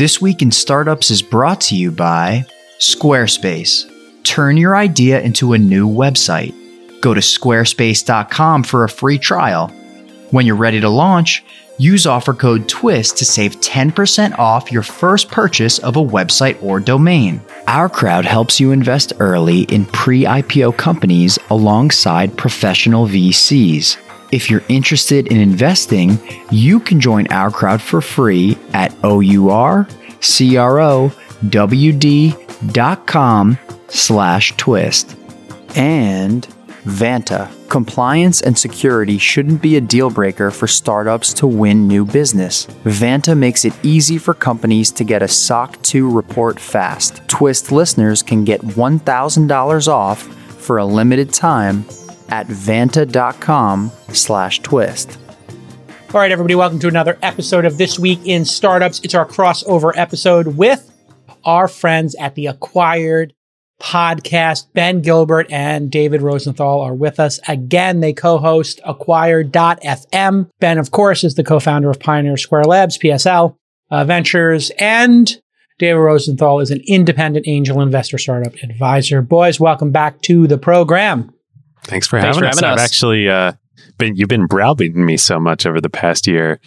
This Week in Startups is brought to you by Squarespace. Turn your idea into a new website. Go to squarespace.com for a free trial. When you're ready to launch, use offer code TWIST to save 10% off your first purchase of a website or domain. Our crowd helps you invest early in pre IPO companies alongside professional VCs. If you're interested in investing, you can join our crowd for free at OURCROWD.com slash twist. And Vanta. Compliance and security shouldn't be a deal breaker for startups to win new business. Vanta makes it easy for companies to get a SOC 2 report fast. Twist listeners can get $1,000 off for a limited time at vanta.com slash twist. All right, everybody, welcome to another episode of This Week in Startups. It's our crossover episode with our friends at the Acquired podcast. Ben Gilbert and David Rosenthal are with us again. They co-host Acquired.fm. Ben, of course, is the co-founder of Pioneer Square Labs, PSL uh, Ventures, and David Rosenthal is an independent angel investor startup advisor. Boys, welcome back to the program. Thanks for Thanks having for us. having I've us. actually uh, been you've been browbeating me so much over the past year.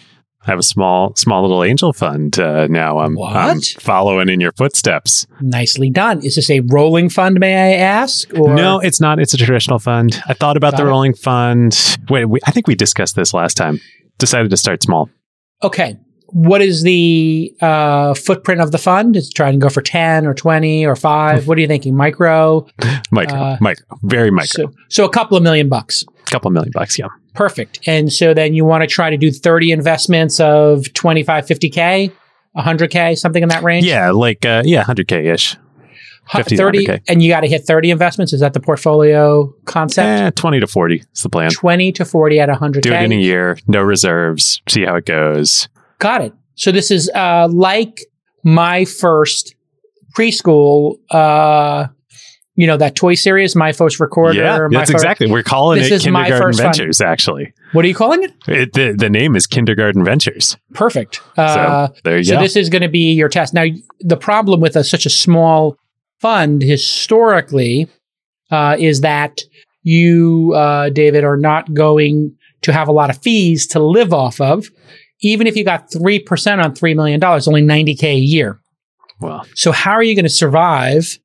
I have a small small little angel fund uh, now. I'm, What? I'm following in your footsteps. Nicely done. Is this a rolling fund, may I ask? Or No, it's not. It's a traditional fund. I thought about Got the it. rolling fund. Wait, we, I think we discussed this last time. Decided to start small. Okay. What is the uh, footprint of the fund? Is trying to go for 10 or 20 or 5? what are you thinking? Micro? Micro, Uh, micro, very micro. So, so a couple of million bucks. A couple of million bucks. Yeah. Perfect. And so then you want to try to do 30 investments of 25, 50K, 100K, something in that range? Yeah, like uh, yeah, hundred k ish. 50 30, 100K. and you got to hit 30 investments. Is that the portfolio concept? Eh, twenty to forty is the plan. 20 to 40 at 100K. Do it in a year. No reserves. See how it goes. Got it. So this is uh, like my first preschool, uh, you know, that toy series, my first recorder. yeah, my that's fir- exactly. We're calling This it is my Kindergarten first. Ventures. Actually, What are you calling it? it, the the name is Kindergarten Ventures. Perfect. Uh, so there you so go. this is going to be your test. Now, the problem with a, such a small fund historically uh, is that you, uh, David, are not going to have a lot of fees to live off of. Even if you got 3% on $3 million, only 90K a year. well, So how are you going to survive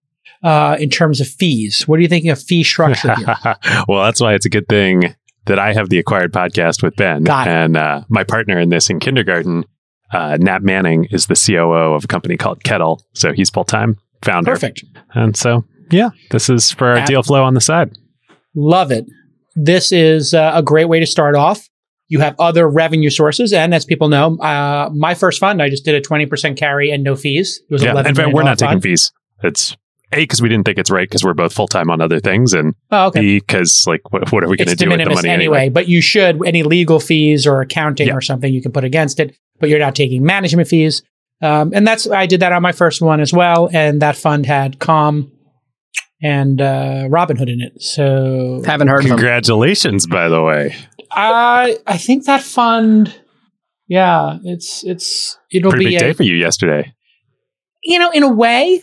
uh, in terms of fees? What are you thinking of fee structure here? well, that's why it's a good thing that I have the acquired podcast with Ben Got it. and uh, my partner in this in kindergarten. Uh, Nat Manning is the COO of a company called Kettle, so he's full time founder. Perfect. And so, yeah, this is for our At- deal flow on the side. Love it. This is uh, a great way to start off. You have other revenue sources, and as people know, uh, my first fund I just did a twenty percent carry and no fees. It was Yeah, eleven. in fact, we're dollar not taking fees. It's a because we didn't think it's right because we're both full time on other things, and Oh, okay. b because like what, what are we going to do with the money anyway, anyway? but you should any legal fees or accounting Yeah. or something you can put against it. But you're not taking management fees, um, and that's I did that on my first one as well, and that fund had Calm and uh, Robinhood in it. So Haven't heard of them. Congratulations, by the way. I I think that fund, yeah, it's it's it'll Pretty be big a, day for you yesterday. you know in a way,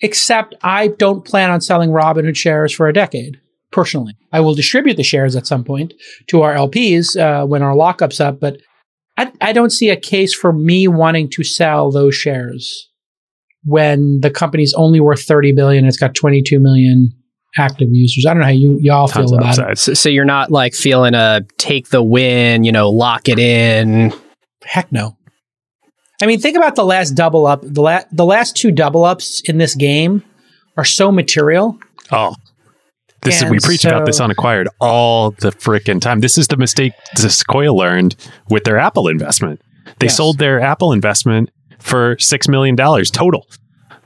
except I don't plan on selling Robinhood shares for a decade. Personally, I will distribute the shares at some point to our LPs uh, when our lockup's up, but I, I don't see a case for me wanting to sell those shares when the company's only worth thirty billion. It's got twenty two million active users. I don't know how you y'all Tons feel of about it. So, so you're not like feeling a take the win, you know, lock it in. Heck no. I mean, think about the last double up. The la- the last two double ups in this game are so material. Oh, this is, we preach about this on Acquired all the freaking time. This is the mistake Sequoia learned with their Apple investment. They Yes. sold their Apple investment for six million dollars total.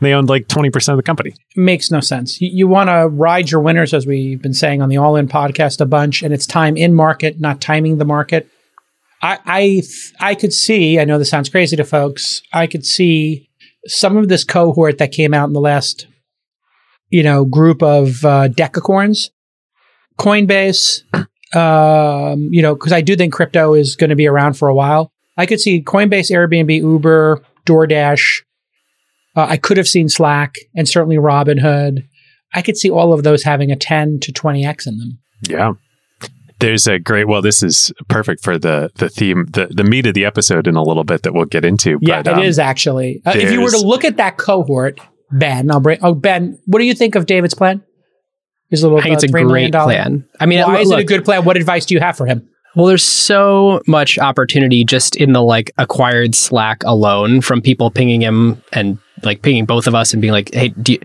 They owned like twenty percent of the company. Makes no sense. You, you want to ride your winners, as we've been saying on the All In podcast a bunch, and it's time in market, not timing the market. I I I could see. I know this sounds crazy to folks. I could see some of this cohort that came out in the last, you know, group of uh, decacorns, Coinbase. Um, you know, because I do think crypto is going to be around for a while. I could see Coinbase, Airbnb, Uber, DoorDash, Uh, I could have seen Slack and certainly Robinhood. I could see all of those having a 10 to 20x in them. Yeah. There's a great well, this is perfect for the the theme, the, the meat of the episode in a little bit that we'll get into. Yeah, but, it um, is actually. Uh, if you were to look at that cohort, Ben, I'll bring. Oh, Ben, what do you think of David's plan? His little I think it's uh, a $3 million great plan. I mean, Why look, is it a good plan? What advice do you have for him? Well, there's so much opportunity just in the like acquired Slack alone from people pinging him and like pinging both of us and being like, "Hey, do you,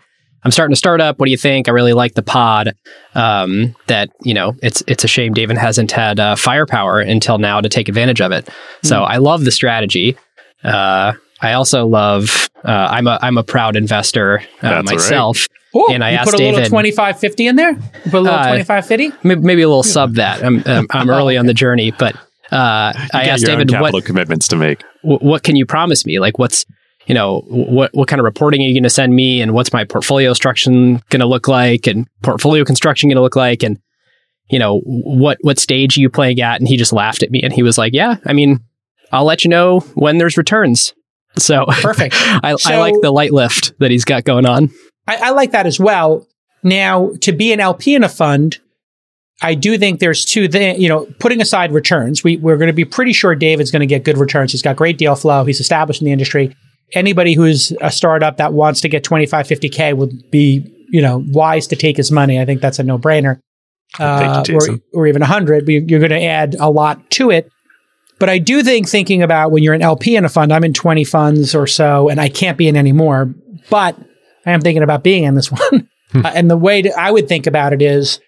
I'm starting a startup. What do you think? I really like the pod." Um, that you know, it's it's a shame David hasn't had uh, firepower until now to take advantage of it. So I love the strategy. Uh, I also love. Uh, I'm a I'm a proud investor uh, That's right. Myself. Oh, And I you asked put a little David- 25 50 in there? You put a little Uh, 25 50? Maybe, maybe a little sub that. I'm I'm, I'm early on the journey, but uh, I got asked your David what capital commitments to make. wh- what can you promise me? Like, what's you know what what kind of reporting are you going to send me, and what's my portfolio structure going to look like, and portfolio construction going to look like, and you know what what stage are you playing at? And he just laughed at me, and he was like, "Yeah, I mean, I'll let you know when there's returns." So Perfect. I, I like the light lift that he's got going on. I, I like that as well. Now, to be an LP in a fund, I do think there's two things, you know, putting aside returns, we, we're going to be pretty sure David's going to get good returns. He's got great deal flow. He's established in the industry. Anybody who's a startup that wants to get 25, 50K would be, you know, wise to take his money. I think that's a no brainer. You, or, or even 100, you're going to add a lot to it. But I do think thinking about when you're an LP in a fund, I'm in 20 funds or so, and I can't be in any more, but I am thinking about being in this one. Uh, and the way to, I would think about it is,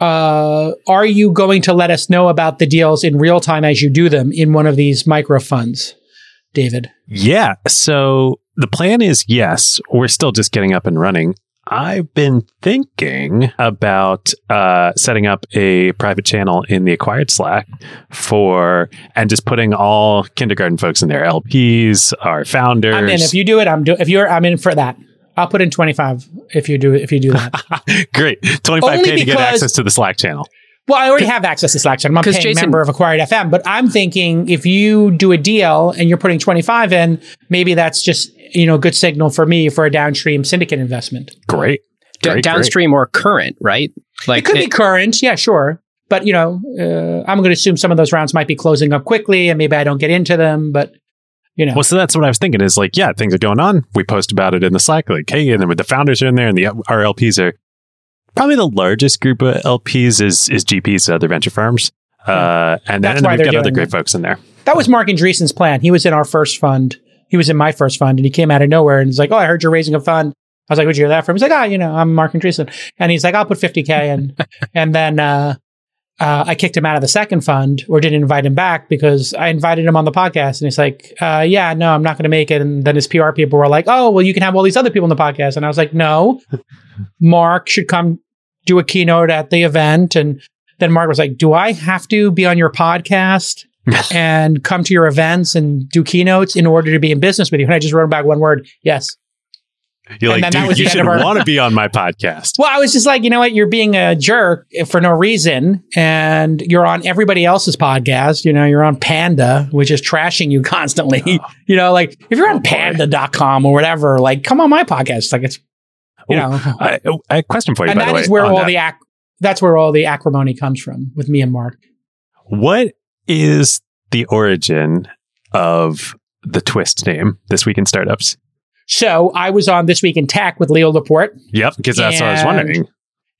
uh, are you going to let us know about the deals in real time as you do them in one of these micro funds, David? Yeah. So the plan is yes, we're still just getting up and running. I've been thinking about uh, setting up a private channel in the acquired Slack for and just putting all kindergarten folks in there, LPs, our founders. I'm in. If you do it, I'm do. If you're, I'm in for that. I'll put in 25 if you do if you do that. Great, twenty five Only k to get access to the Slack channel. Well, I already have access to Slack channel. I'm a paying Jason- member of Acquired FM, but I'm thinking if you do a deal and you're putting 25 in, maybe that's just, you know, a good signal for me for a downstream syndicate investment. Great. D- Great, great. downstream or current, right? Like it could be current. Yeah, sure. But, you know, uh, I'm going to assume some of those rounds might be closing up quickly and maybe I don't get into them, but, you know. Well, so that's what I was thinking is like, yeah, things are going on. We post about it in the Slack, like, hey, and then with the founders are in there and the our LPs are probably the largest group of LPs is is GPs, other venture firms. Uh, and then, that's and then we've got other great that. folks in there. That was Marc Andreessen's plan. He was in our first fund. He was in my first fund and he came out of nowhere and he's like, Oh, I heard you're raising a fund. I was like, Where'd you hear that from? He's like, Ah, you know, I'm Marc Andreessen. And he's like, I'll put 50K and, and then, uh, uh, I kicked him out of the second fund or didn't invite him back because I invited him on the podcast and he's like, uh, yeah, no, I'm not going to make it. And then his PR people were like, oh, well, you can have all these other people on the podcast. And I was like, no, Marc should come do a keynote at the event. And then Marc was like, do I have to be on your podcast and come to your events and do keynotes in order to be in business with you? And I just wrote back one word, yes. You're And like, dude, you should our- want to be on my podcast. Well, I was just like, you know what? You're being a jerk for no reason. And you're on everybody else's podcast. You know, you're on Pando, which is trashing you constantly. you know, like if you're on oh, pando.com or whatever, like come on my podcast. Like it's, you Oh, know, I, I have a question for you, and by that the way. is where all that. the ac- that's where all the acrimony comes from with me and Marc. What is the origin of the twist name this week in startups? So I was on This Week in Tech with Leo Laporte. Yep, because that's what I was wondering.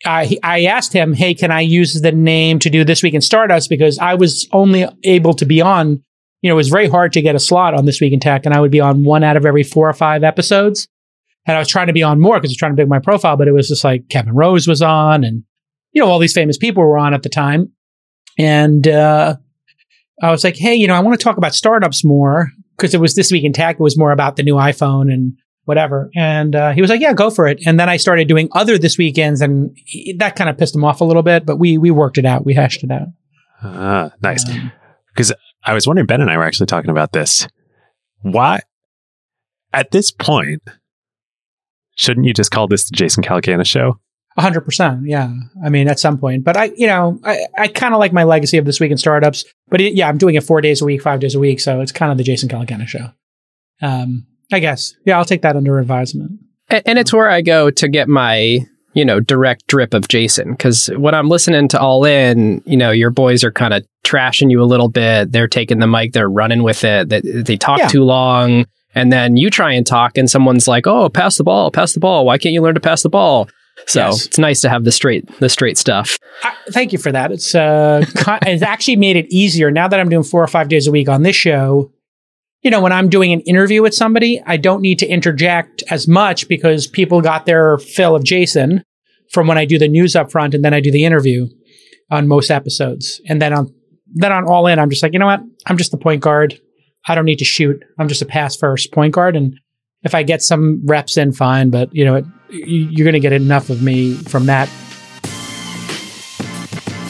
uh, he, I asked him, "Hey, can I use the name to do this week in Startups?" Because I was only able to be on. You know, it was very hard to get a slot on this week in tech, and I would be on one out of every four or five episodes. And I was trying to be on more because I was trying to build my profile, but it was just like Kevin Rose was on, and you know, all these famous people were on at the time. And uh, I was like, "Hey, you know, I want to talk about startups more because it was this week in tech. It was more about the new iPhone and." whatever. And uh, he was like, "Yeah, go for it." And then I started doing other this weekends, and he- that kind of pissed him off a little bit. But we we worked it out. We hashed it out. Ah, nice. Um, I was wondering, Ben and I were actually talking about this. Why, at this point, shouldn't you just call this the Jason Calacanis show? Hundred percent. Yeah. I mean, at some point, but I, you know, I, I kind of like my legacy of this week in startups, but it, yeah, I'm doing it four days a week, five days a week. So it's kind of the Jason Calacanis show. Um, I guess. Yeah, I'll take that under advisement. And, and it's where I go to get my, you know, direct drip of Jason. Because when I'm listening to All In, you know, your boys are kind of trashing you a little bit. They're taking the mic, they're running with it. They, they talk Yeah. too long. And then you try and talk, and someone's like, "Oh, pass the ball, pass the ball. Why can't you learn to pass the ball?" So Yes. it's nice to have the straight, the straight stuff. I, thank you for that. It's uh, it's actually made it easier now that I'm doing four or five days a week on this show. You know, when I'm doing an interview with somebody, I don't need to interject as much because people got their fill of Jason from when I do the news up front and then I do the interview on most episodes. And then on then on all in, I'm just like, you know what? I'm just the point guard. I don't need to shoot. I'm just a pass first point guard. And if I get some reps in, fine. But you know, it, you're going to get enough of me from that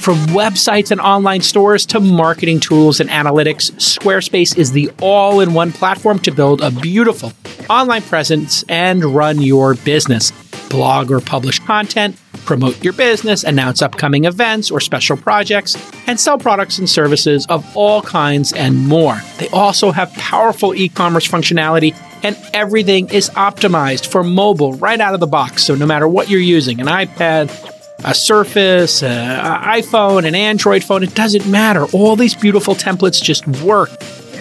from websites and online stores to marketing tools and analytics, Squarespace is the all in one platform to build a beautiful online presence and run your business. Blog or publish content, promote your business, announce upcoming events or special projects, and sell products and services of all kinds and more. They also have powerful e commerce functionality and everything is optimized for mobile right out of the box. So no matter what you're using, an iPad, a Surface, an iPhone, an Android phone, it doesn't matter. All these beautiful templates just work.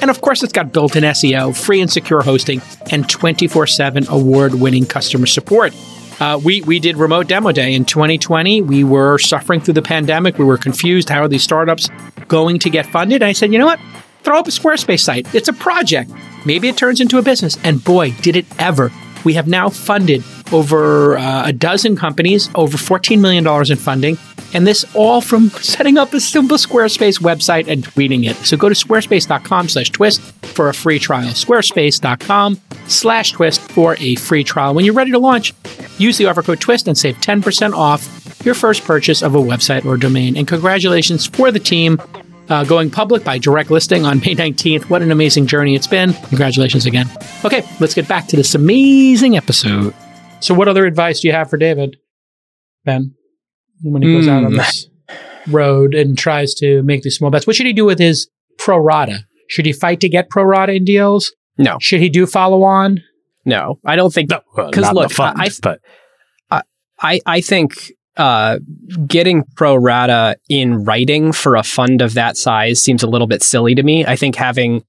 And of course, it's got built in SEO, free and secure hosting, and 24 7 award winning customer support. Uh, we, we did remote demo day in 2020. We were suffering through the pandemic. We were confused. How are these startups going to get funded? And I said, you know what? Throw up a Squarespace site. It's a project. Maybe it turns into a business. And boy, did it ever. We have now funded over uh, a dozen companies, over $14 million in funding. And this all from setting up a simple Squarespace website and tweeting it. So go to squarespace.com slash twist for a free trial. Squarespace.com slash twist for a free trial. When you're ready to launch, use the offer code twist and save 10% off your first purchase of a website or domain. And congratulations for the team uh, going public by direct listing on May 19th. What an amazing journey it's been. Congratulations again. Okay, let's get back to this amazing episode. So, what other advice do you have for David, Ben, when he goes out on Hmm. this road and tries to make these small bets? What should he do with his pro rata? Should he fight to get pro rata in deals? No, Should he do follow on? no, I don't think No, well, 'Cause look, the fund, I- but I, I think uh, getting pro rata in writing for a fund of that size seems a little bit silly to me. I think having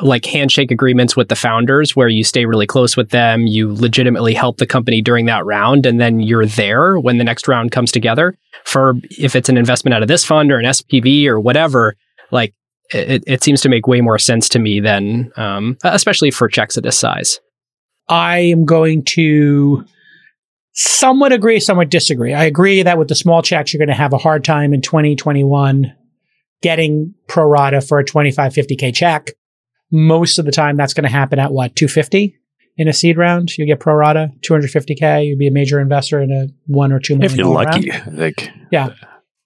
like handshake agreements with the founders where you stay really close with them, you legitimately help the company during that round, and then you're there when the next round comes together. For if it's an investment out of this fund or an SPV or whatever, like it, it seems to make way more sense to me than, um, especially for checks of this size. I am going to somewhat agree, somewhat disagree. I agree that with the small checks, you're going to have a hard time in 2021 getting pro rata for a 25, 50K check. Most of the time, that's going to happen at what, 250 in a seed round? You get pro rata, 250K. You'd be a major investor in a one or two million. if you're lucky, round. I think.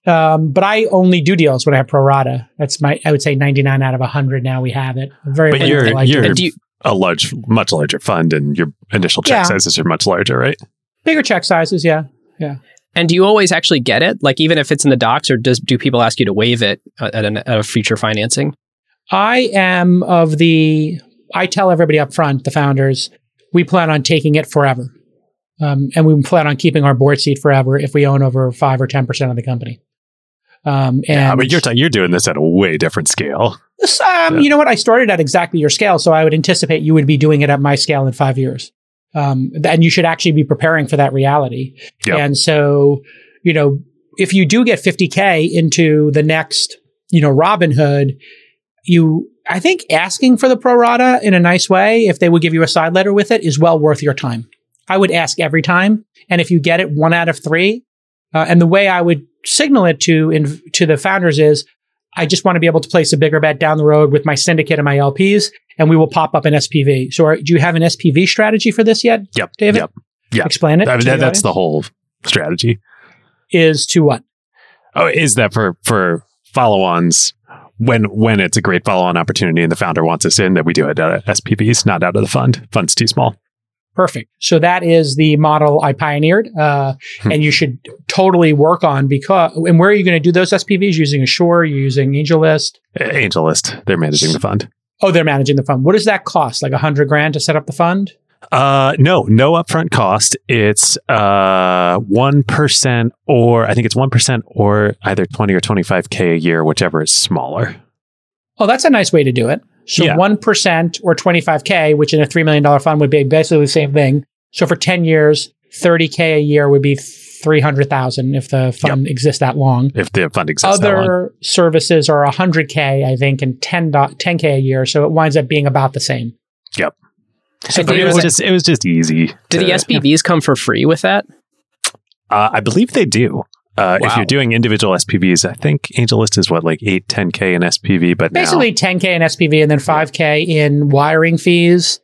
Um, but I only do deals when I have pro rata. That's my, I would say 99 out of 100 now we have it. Very But you're- I you're- And you, A large, much larger fund, and your initial check Yeah. sizes are much larger, right? Bigger check sizes, yeah. Yeah. And do you always actually get it? Like even if it's in the docs, or does do people ask you to waive it at, an, at a future financing? I am of the. I tell everybody up front, the founders, we plan on taking it forever, um, and we plan on keeping our board seat forever if we own over five or ten percent of the company. Um, and yeah, but you're t- you're doing this at a way different scale. Um, Yeah. you know what? I started at exactly your scale, so I would anticipate you would be doing it at my scale in five years. Um, and you should actually be preparing for that reality. Yep. And so, you know, if you do get 50k into the next, you know, Robinhood, you, I think asking for the pro rata in a nice way, if they would give you a side letter with it, is well worth your time. I would ask every time, and if you get it one out of three, uh, and the way I would signal it to in, to the founders is, I just want to be able to place a bigger bet down the road with my syndicate and my LPs, and we will pop up an SPV. So, are, do you have an SPV strategy for this yet, Yep, David? Yep. Yeah. Explain it. I mean, that, that's the whole strategy. is to what? Oh, is that for for follow-ons when when it's a great follow-on opportunity and the founder wants us in that we do it out of SPVs, not out of the fund. Fund's too small. Perfect. So that is the model I pioneered, uh, Hmm. and you should totally work on because. And where are you going to do those SPVs? Using Assure? You're using AngelList? AngelList, they're managing the fund. Oh, they're managing the fund. What does that cost? Like a hundred grand to set up the fund? Uh, no, no upfront cost. It's uh one percent, or I think it's one percent, or either twenty or twenty five k a year, whichever is smaller. Oh, that's a nice way to do it. So Yeah. one or twenty five k, which in a three million dollar fund would be basically the same thing. So for ten years, thirty k a year would be three hundred thousand if the fund exists that long. If the fund exists that long. Other services are hundred k, I think, and 10 k a year. So it winds up being about the same. Yep. So But it there's was just it was just easy. Do the to- SPVs come for free with that? Uh, I believe they do. Uh, If you're doing individual SPVs, I think AngelList is what like eight, 10k in SPV, but now basically 10k in SPV and then 5k in wiring fees.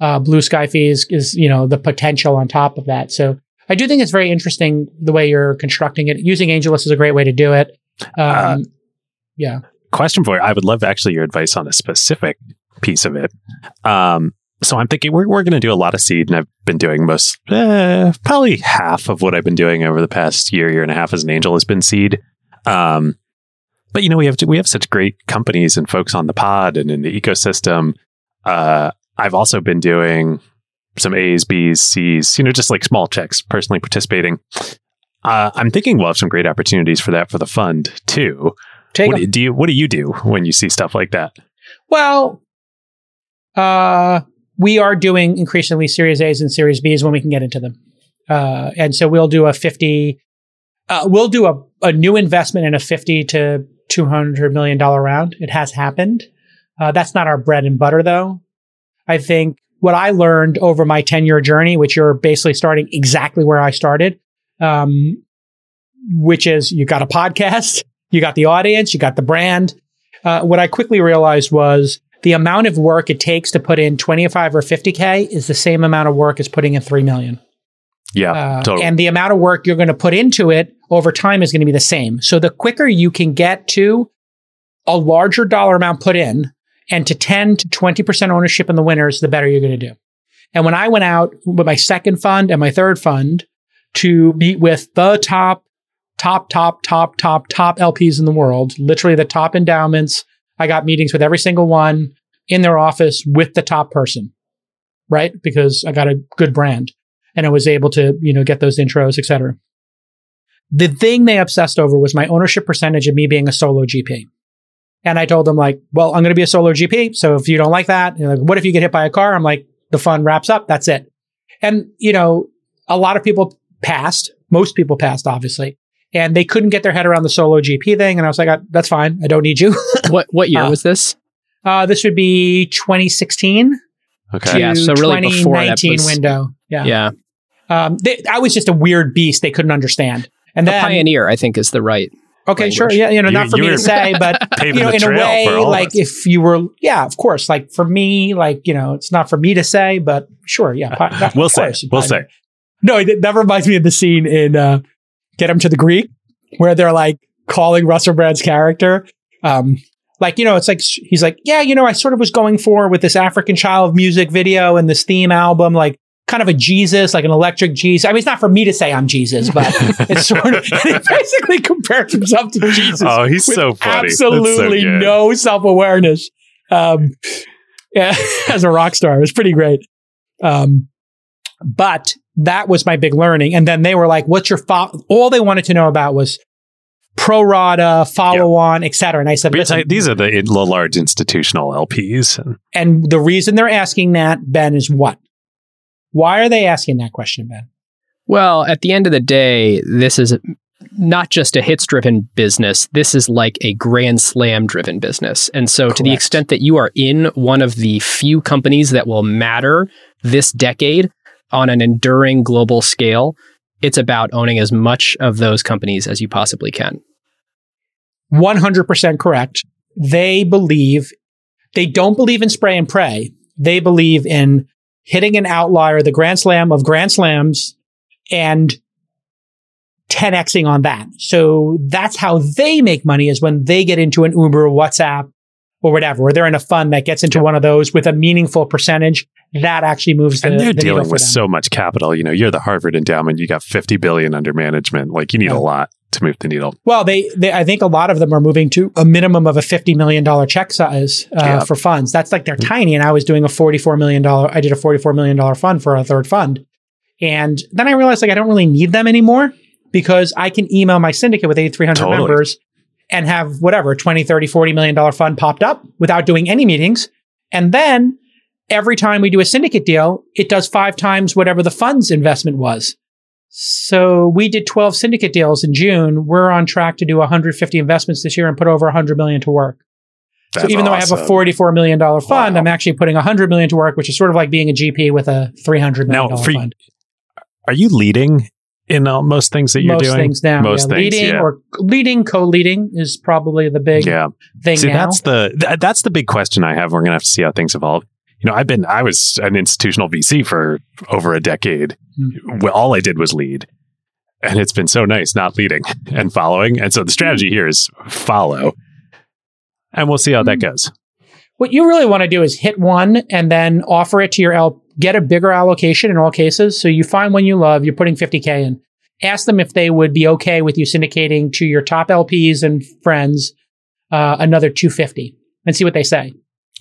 Uh, blue sky fees is you know the potential on top of that. So I do think it's very interesting the way you're constructing it. Using AngelList is a great way to do it. Um, Uh, yeah. question for you. I would love actually your advice on a specific piece of it. Um, so I'm thinking we're, we're going to do a lot of seed, and I've been doing most, uh, probably half of what I've been doing over the past year, year and a half as an angel has been seed. Um, but you know, we have we have such great companies and folks on the pod and in the ecosystem. Uh, I've also been doing some A's, B's, C's, you know, just like small checks, personally participating. Uh, I'm thinking we'll have some great opportunities for that for the fund too. Take What do, do you what do you do when you see stuff like that? Well, uh, we are doing increasingly Series A's and Series B's when we can get into them. Uh, and so we'll do a 50, uh, we'll do a, a new investment in a 50 to 200 million dollar round. It has happened. Uh, that's not our bread and butter though. I think what I learned over my 10 year journey, which you're basically starting exactly where I started, um, which is you got a podcast, you got the audience, you got the brand. Uh, what I quickly realized was the amount of work it takes to put in 25 or 50K is the same amount of work as putting in 3 million. Yeah, Uh, totally. And the amount of work you're going to put into it over time is going to be the same. So the quicker you can get to a larger dollar amount put in and to 10 to 20% ownership in the winners, the better you're going to do. And when I went out with my second fund and my third fund to meet with the top, top, top, top, top, top LPs in the world, literally the top endowments, I got meetings with every single one in their office with the top person, right? Because I got a good brand and I was able to, you know, get those intros, et cetera. The thing they obsessed over was my ownership percentage of me being a solo GP. And I told them like, well, I'm going to be a solo GP. So if you don't like that, like, what if you get hit by a car? I'm like, the fund wraps up. That's it. And, you know, a lot of people passed. Most people passed, obviously. And they couldn't get their head around the solo GP thing. And I was like, "Uh, that's fine. I don't need you. what what year Uh, was this? Uh, this would be 2016 okay. to Yeah, so really before that 2019 was- window. Yeah. Yeah, Um, they, I was just a weird beast they couldn't understand. And the then, pioneer, I think, is the right. okay, sure, yeah, you know, You- not for me to say, but you know, in a way, for all of like us. if you were, yeah, of course, like for me, like you know, it's not for me to say, but sure, yeah, pi- We'll say, course, we'll pioneer. say. No, that that reminds me of the scene in uh, Get Him to the Greek, where they're like calling Russell Brand's character. Um, like, you know, it's like, he's like, yeah, you know, I sort of was going for with this African child music video and this theme album, like kind of a Jesus, like an electric Jesus. I mean, it's not for me to say I'm Jesus, but it's sort of, he basically compares himself to Jesus. Oh, he's so funny. That's so Absolutely no self awareness. Um, yeah, as a rock star, it was pretty great. Um, but that was my big learning. And then they were like, "What's your fo-? All they wanted to know about was pro rata, follow on, et cetera. And I said, Because "Listen, I- these are the, the large institutional LPs. And and the reason they're asking that, Ben, is what? Why are they asking that question, Ben? Well, at the end of the day, this is not just a hits driven business. This is like a grand slam driven business. And so, to the extent that you are in one of the few companies that will matter this decade on an enduring global scale, it's about owning as much of those companies as you possibly can. 100% correct. They believe, they don't believe in spray and pray. They believe in hitting an outlier, the grand slam of grand slams, and 10xing on that. So that's how they make money is when they get into an Uber WhatsApp or whatever, or they're in a fund that gets into one of those with a meaningful percentage. That actually moves the, and they're the dealing with so much capital. You know, you're the Harvard endowment. You got 50 billion under management. Like you need Yeah. a lot to move the needle. Well, they, they, I think a lot of them are moving to a minimum of a $50 million check size uh, Yeah. for funds. That's like they're tiny. And I was doing a $44 million, I did a $44 million fund for a third fund. And then I realized like I don't really need them anymore because I can email my syndicate with 8,300 Totally. members and have whatever 20, 30, 40 million dollar fund popped up without doing any meetings. And then every time we do a syndicate deal, it does five times whatever the fund's investment was. So we did 12 syndicate deals in June. We're on track to do 150 investments this year and put over 100 million to work. so That's even though I have a 44 million dollar fund, Wow. I'm actually putting 100 million to work, which is sort of like being a GP with a 300 million dollar fund. Are you leading in most things that you're Most doing? things now, Most yeah. things, leading yeah. or leading, co-leading is probably the big yeah. thing See, now. that's the th- that's the big question I have. We're gonna have to see how things evolve. You know, I've been I was an institutional VC for over a decade. Hmm. All I did was lead, and it's been so nice not leading and following. And so the strategy here is follow, and we'll see how that Hmm. goes. what you really want to do is hit one and then offer it to your L, get a bigger allocation in all cases. So you find one you love, you're putting 50K in. Ask them if they would be okay with you syndicating to your top LPs and friends uh, another 250 and see what they say.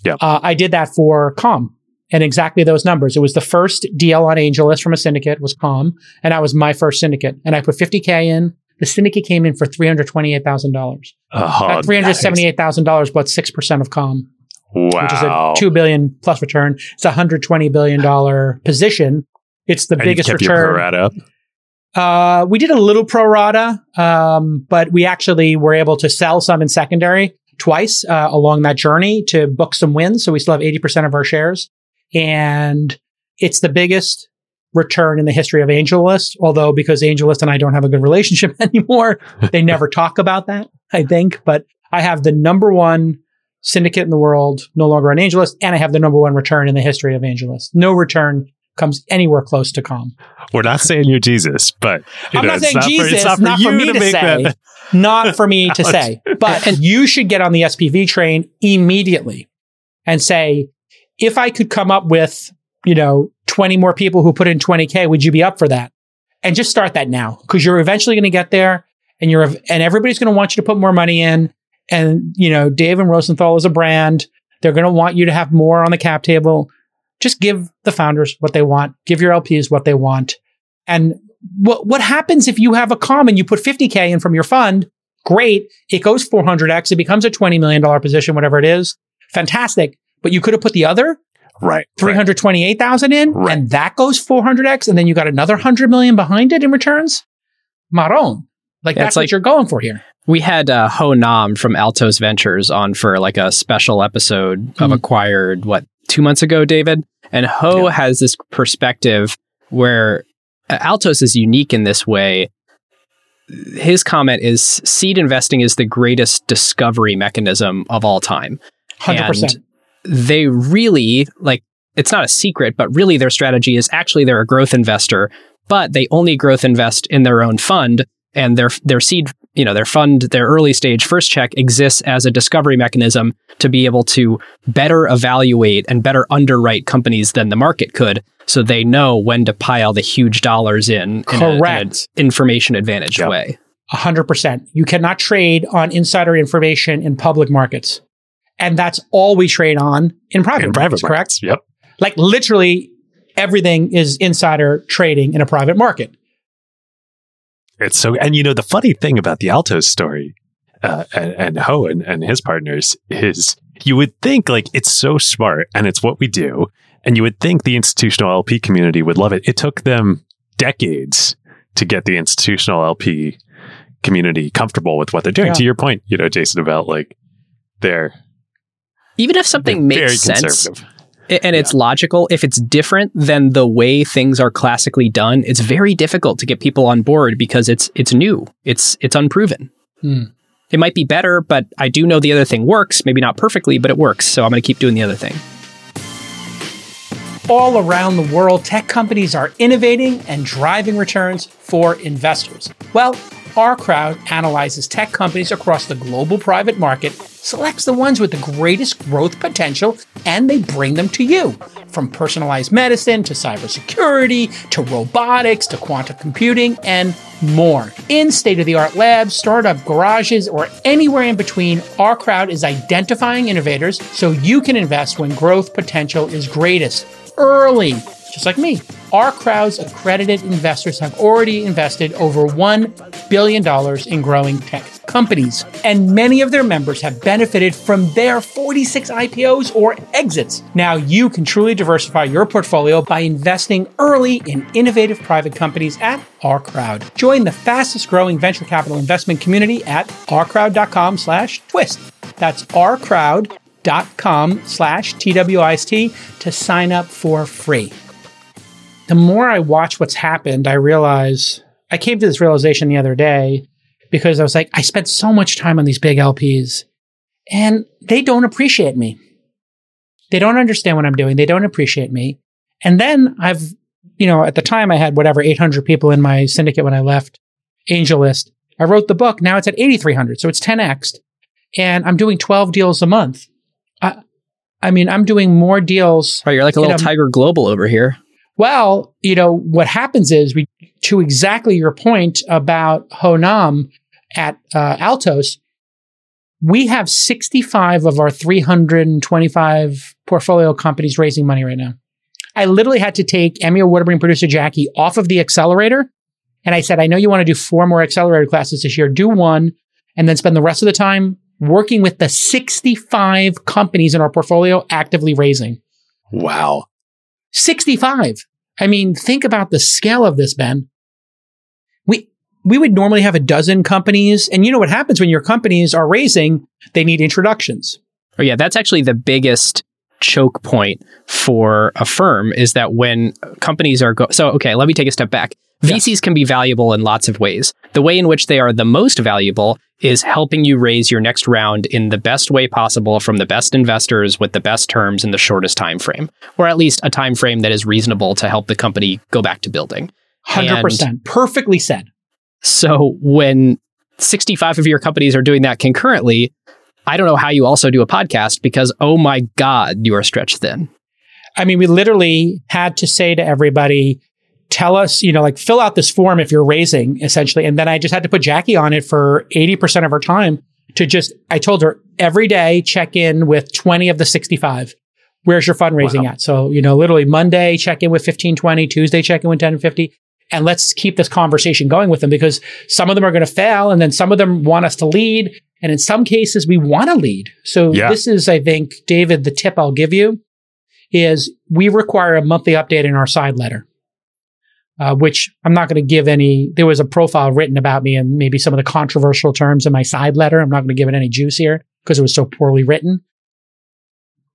Yeah. Uh, I did that for Calm and exactly those numbers. It was the first deal on AngelList from a syndicate was Calm, and that was my first syndicate. And I put 50K in. The syndicate came in for $328,000. Oh, Uh, $378,000 bought 6% of Calm Wow. which is a two billion plus return. It's a hundred twenty billion dollar position. It's the And biggest kept your pro return. Uh, we did a little pro rata, um, but we actually were able to sell some in secondary twice uh, along that journey to book some wins. So we still have eighty percent of our shares, and it's the biggest return in the history of AngelList. Although because AngelList and I don't have a good relationship anymore, they never talk about that. I think, but I have the number one syndicate in the world, no longer on AngelList, and I have the number one return in the history of AngelList. No return comes anywhere close to Calm. We're not saying you're Jesus, but you I'm know, not saying for- Jesus, it's not, not for for me to make say. that- not for me to say. But you should get on the SPV train immediately and say, if I could come up with, you know, 20 more people who put in 20K, would you be up for that? And just start that now because you're eventually going to get there and you're, and everybody's going to want you to put more money in. And, you know, David Rosenthal is a brand. They're going to want you to have more on the cap table. Just give the founders what they want. Give your LPs what they want. And what what happens if you have a common you put 50k in from your fund great it goes 400x it becomes a 20 million dollar position whatever it is fantastic but you could have put the other right. right. 328,000 in Right. and that goes 400x and then you got another 100 million behind it in returns maron like that's it's what you're going for here We had uh, Ho Nam from Altos Ventures on for like a special episode of Hmm. Acquired, what, two months ago, David? And Ho Yeah. has this perspective where uh, Altos is unique in this way. His comment is seed investing is the greatest discovery mechanism of all time. 100% And they really like it's not a secret, but really their strategy is actually they're a growth investor, but they only growth invest in their own fund and their their seed, you know, their fund, their early stage first check exists as a discovery mechanism to be able to better evaluate and better underwrite companies than the market could so they know when to pile the huge dollars in in a- in Correct. an information advantage Yep. way. 100%. You cannot trade on insider information in public markets. And that's all we trade on in private, In private markets, correct? markets. Yep. Like literally everything is insider trading in a private market. It's so, and you know, the funny thing about the Altos story uh, and, and Ho and, and his partners is you would think like it's so smart and it's what we do. And you would think the institutional LP community would love it. It took them decades to get the institutional LP community comfortable with what they're doing. Yeah. To your point, you know, Jason, about like they're, Even if they're something makes sense, And it's logical. If it's different than the way things are classically done, it's very difficult to get people on board because it's it's new. It's it's unproven. Hmm. It might be better, but I do know the other thing works. Maybe not perfectly, but it works. So I'm going to keep doing the other thing. All around the world, tech companies are innovating and driving returns for investors. Well, Our crowd analyzes tech companies across the global private market, selects the ones with the greatest growth potential, and they bring them to you. From personalized medicine to cybersecurity to robotics to quantum computing and more. In state of the art labs, startup garages, or anywhere in between, our crowd is identifying innovators so you can invest when growth potential is greatest early, just like me. Our crowd's accredited investors have already invested over $1 billion in growing tech companies, and many of their members have benefited from their 46 IPOs or exits. Now you can truly diversify your portfolio by investing early in innovative private companies at Our Crowd. Join the fastest growing venture capital investment community at ourcrowd.com slash twist. That's ourcrowd.com slash TWIST to sign up for free the more I watch what's happened, I realize I came to this realization the other day because I was like, I spent so much time on these big LPs and they don't appreciate me. They don't understand what I'm doing. They don't appreciate me. And then I've, you know, at the time I had whatever 800 people in my syndicate when I left AngelList. I wrote the book. Now it's at 8,300. So it's 10x and I'm doing 12 deals a month. I, I mean, I'm doing more deals. Right. You're like a little a, Tiger Global over here. Well, you know, what happens is we, to exactly your point about Ho Nam at uh, Altos, we have 65 of our 325 portfolio companies raising money right now. I literally had to take Emmy winning producer Jackie off of the accelerator. And I said, I know you want to do four more accelerator classes this year. Do one and then spend the rest of the time working with the 65 companies in our portfolio actively raising. Wow. 65. I mean, think about the scale of this, Ben. We, we would normally have a dozen companies. And you know what happens when your companies are raising? They need introductions. Oh, yeah. That's actually the biggest choke point for a firm is that when companies are go- so okay let me take a step back VCs can be valuable in lots of ways. The way in which they are the most valuable is helping you raise your next round in the best way possible from the best investors with the best terms in the shortest time frame, or at least a time frame that is reasonable to help the company go back to building. 100%. And Perfectly said. So when 65 of your companies are doing that concurrently, I don't know how you also do a podcast because oh my god, you are stretched thin. I mean, we literally had to say to everybody, tell us, you know, like fill out this form if you're raising essentially. And then I just had to put Jackie on it for 80% of her time to just, I told her every day check in with 20 of the 65. Where's your fundraising wow. at? So, you know, literally Monday, check in with 15, 20, Tuesday, check in with 10 and 50. And let's keep this conversation going with them because some of them are going to fail and then some of them want us to lead. And in some cases, we want to lead. So yeah. this is, I think, David, the tip I'll give you is we require a monthly update in our side letter uh, which I'm not going to give any. There was a profile written about me and maybe some of the controversial terms in my side letter. I'm not going to give it any juice here because it was so poorly written.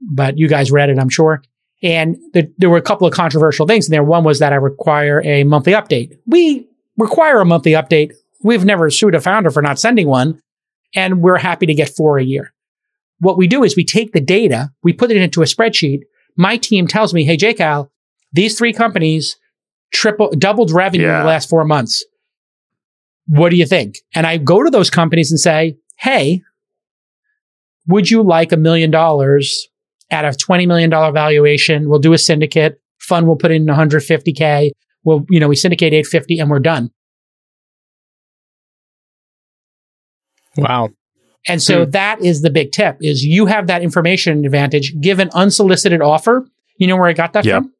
But you guys read it, I'm sure. And the, there were a couple of controversial things in there. One was that I require a monthly update. We require a monthly update. We've never sued a founder for not sending one, and we're happy to get four a year. What we do is we take the data, we put it into a spreadsheet. My team tells me, hey, JCal, these three companies triple, doubled revenue yeah. in the last four months. What do you think? And I go to those companies and say, Hey, would you like a million dollars at a $20 million valuation? We'll do a syndicate fund. We'll put in 150K. We'll, you know, we syndicate 850 and we're done. Wow. And so hmm. that is the big tip is you have that information advantage. Give an unsolicited offer. You know where I got that yep. from?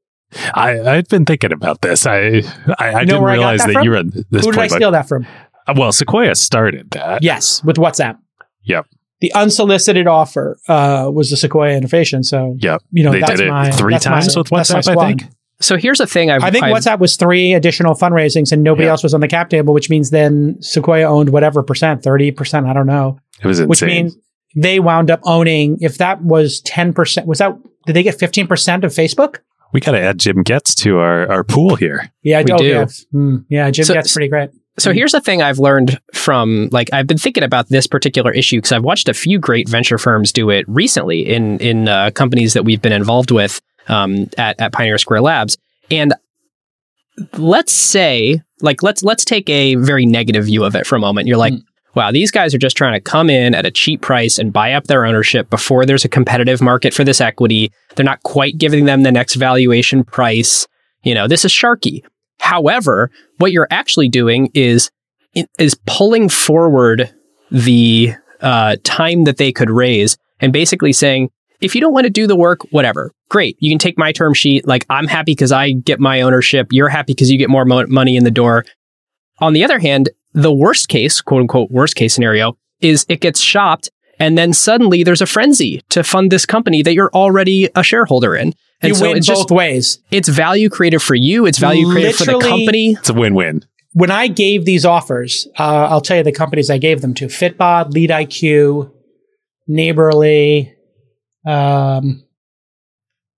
I I've been thinking about this. I I, I didn't realize that, that you were at this. Who did point, I steal that from? Uh, well, Sequoia started that. Yes, with WhatsApp. Yep. The unsolicited offer uh, was the Sequoia innovation. So yep, you know they that's did it my, three times my, with WhatsApp. I think. So here's the thing. I've, i think I've, WhatsApp was three additional fundraisings, and nobody yeah. else was on the cap table, which means then Sequoia owned whatever percent, thirty percent. I don't know. It was insane. Which means they wound up owning. If that was ten percent, was that? Did they get fifteen percent of Facebook? We got to add Jim Goetz to our, our pool here. Yeah, we oh, do. Yeah, mm, yeah Jim so, Goetz pretty great. So here's the thing I've learned from like I've been thinking about this particular issue because I've watched a few great venture firms do it recently in in uh, companies that we've been involved with um, at at Pioneer Square Labs, and let's say like let's let's take a very negative view of it for a moment. You're like, Mm. Wow, these guys are just trying to come in at a cheap price and buy up their ownership before there's a competitive market for this equity. They're not quite giving them the next valuation price. You know, this is sharky. However, what you're actually doing is is pulling forward the uh, time that they could raise and basically saying, if you don't want to do the work, whatever, great. You can take my term sheet. Like, I'm happy because I get my ownership. You're happy because you get more mo- money in the door. On the other hand, the worst case, quote unquote, worst case scenario is it gets shopped and then suddenly there's a frenzy to fund this company that you're already a shareholder in. And you so win it's both just, ways. it's value created for you. It's value created for the company. It's a win-win. When I gave these offers, uh, I'll tell you the companies I gave them to: Fitbod, LeadIQ, Neighborly. Um,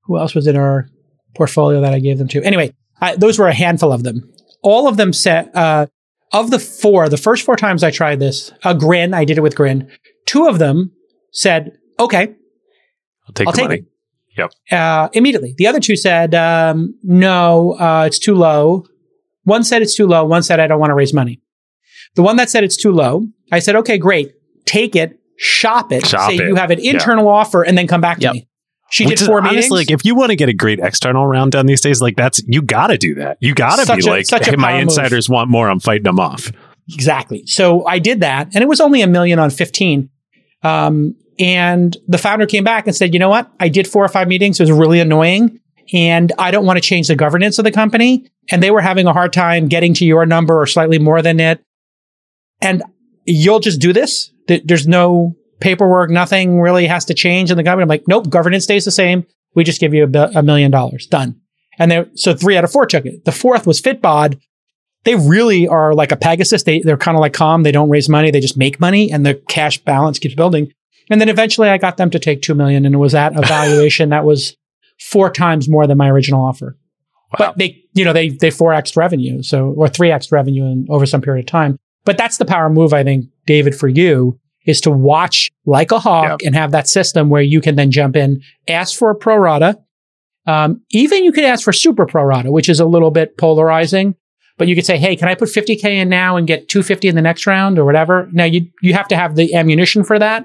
who else was in our portfolio that I gave them to? Anyway, I, those were a handful of them. All of them said, uh, of the four, the first four times I tried this, a grin, I did it with grin. Two of them said, okay, I'll take I'll the take money. it. Uh, immediately. The other two said, um, no, uh, it's too low. One said it's too low. One said, I don't want to raise money. The one that said it's too low, I said, okay, great. Take it, shop it, Shop say it. you have an Yeah. internal offer, and then come back to Yep. me. She Which did is four honestly, like, if you want to get a great external round done these days, like that's you got to do that. You got to be a- like, hey, my power move. insiders want more. I'm fighting them off. Exactly. So I did that, and it was only a million on 15. Um, and the founder came back and said, you know what? I did four or five meetings. It was really annoying. And I don't want to change the governance of the company. And they were having a hard time getting to your number or slightly more than it. And you'll just do this. There's no paperwork. Nothing really has to change in the government. I'm like, nope, governance stays the same. We just give you a, bi- a million dollars. Done. And they, so three out of four took it. The fourth was Fitbod they really are like a Pegasus. They, they're kind of like calm. They don't raise money. They just make money and the cash balance keeps building. And then eventually I got them to take 2 million and it was at a valuation that was four times more than my original offer. Wow. But they, you know, they, they 4x revenue. So, or 3x revenue in over some period of time. But that's the power move, I think, David, for you is to watch like a hawk and have that system where you can then jump in, ask for a pro rata. Um, even you could ask for super pro rata, which is a little bit polarizing. But you could say, "Hey, can I put 50k in now and get 250 in the next round or whatever?" Now you you have to have the ammunition for that,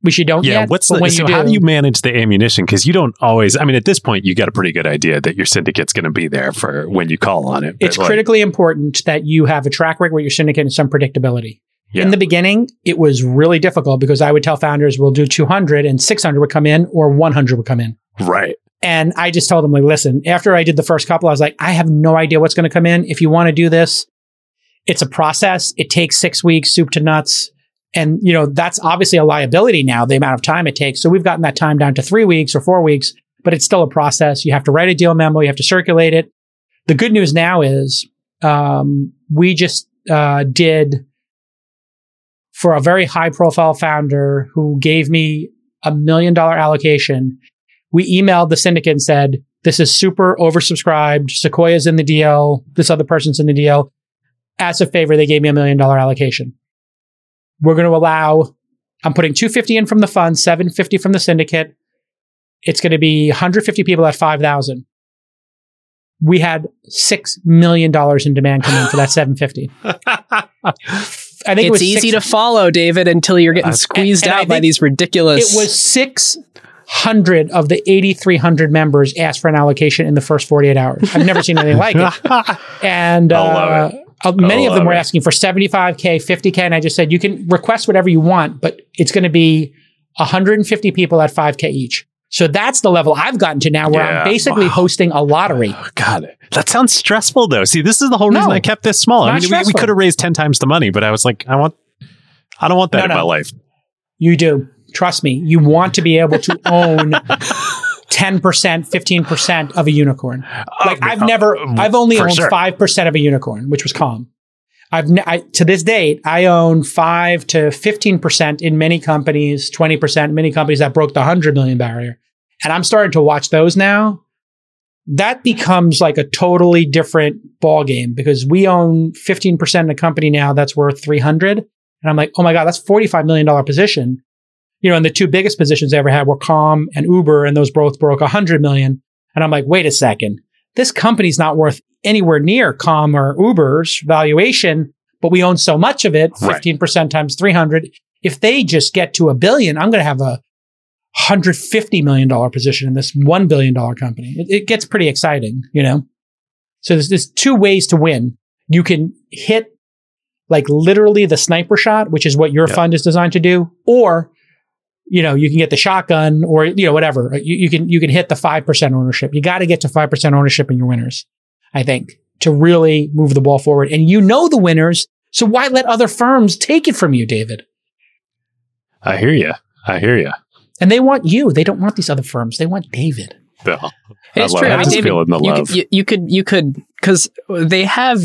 which you don't Yeah, yet. what's but the when so you how do, do you manage the ammunition? Because you don't always. I mean, at this point, you got a pretty good idea that your syndicate's going to be there for when you call on it. it's like, critically important that you have a track record where your syndicate and some predictability. Yeah. In the beginning, it was really difficult because I would tell founders, "We'll do 200 and 600 would come in, or 100 would come in." right. And I just told them, like, listen, after I did the first couple, I was like, I have no idea what's going to come in. If you want to do this, it's a process. It takes six weeks, soup to nuts. And, you know, that's obviously a liability now, the amount of time it takes. So we've gotten that time down to three weeks or four weeks, but it's still a process. You have to write a deal memo. You have to circulate it. The good news now is, um, we just, uh, did for a very high profile founder who gave me a million dollar allocation we emailed the syndicate and said, this is super oversubscribed. Sequoia's in the deal. This other person's in the deal. As a favor, they gave me a million dollar allocation. We're going to allow, I'm putting 250 in from the fund, 750 from the syndicate. It's going to be 150 people at 5,000. We had $6 million in demand coming in for that 750. I think it It's was easy six- to follow, David, until you're getting That's- squeezed and I out by these ridiculous. It was 600 of the 8,300 members asked for an allocation in the first 48 hours. I've never seen anything like it. And I love uh, uh, many of them were it. asking for 75K, 50K. And I just said, you can request whatever you want, but it's going to be 150 people at 5K each. So that's the level I've gotten to now where Yeah. I'm basically Wow. hosting a lottery. Oh, God, that sounds stressful though. See, this is the whole reason No, I kept this small. I mean, we, we could have raised ten times the money, but I was like, I want, I don't want that No, in no. my life. You do. Trust me. You want to be able to own 10%, 15% of a unicorn. Like Uh, I've never, I've only for owned sure. 5% of a unicorn, which was calm. I've, to this date, I own 5 to 15% in many companies, 20% in many companies that broke the 100 million barrier. And I'm starting to watch those now. That becomes like a totally different ball game because we own 15% in a company now that's worth 300. And I'm like, oh my God, that's $45 million position. You know, and the two biggest positions I ever had were Calm and Uber, and those both broke a 100 million. And I'm like, wait a second. This company's not worth anywhere near Calm or Uber's valuation, but we own so much of it, 15% times 300. If they just get to a billion, I'm going to have a $150 million position in this $1 billion company. It, it gets pretty exciting, you know? So there's, there's two ways to win. You can hit like literally the sniper shot, which is what your Yep. fund is designed to do, or you know, you can get the shotgun or, you know, whatever. Uh, you, you can, you can hit the 5% ownership. You got to get to 5% ownership in your winners, I think, to really move the ball forward. And you know the winners. So why let other firms take it from you, David? I hear you. I hear you. And they want you. They don't want these other firms. They want David. Bill. It's I true. I mean, David, feeling the you love. could, you, you could, you could, because they have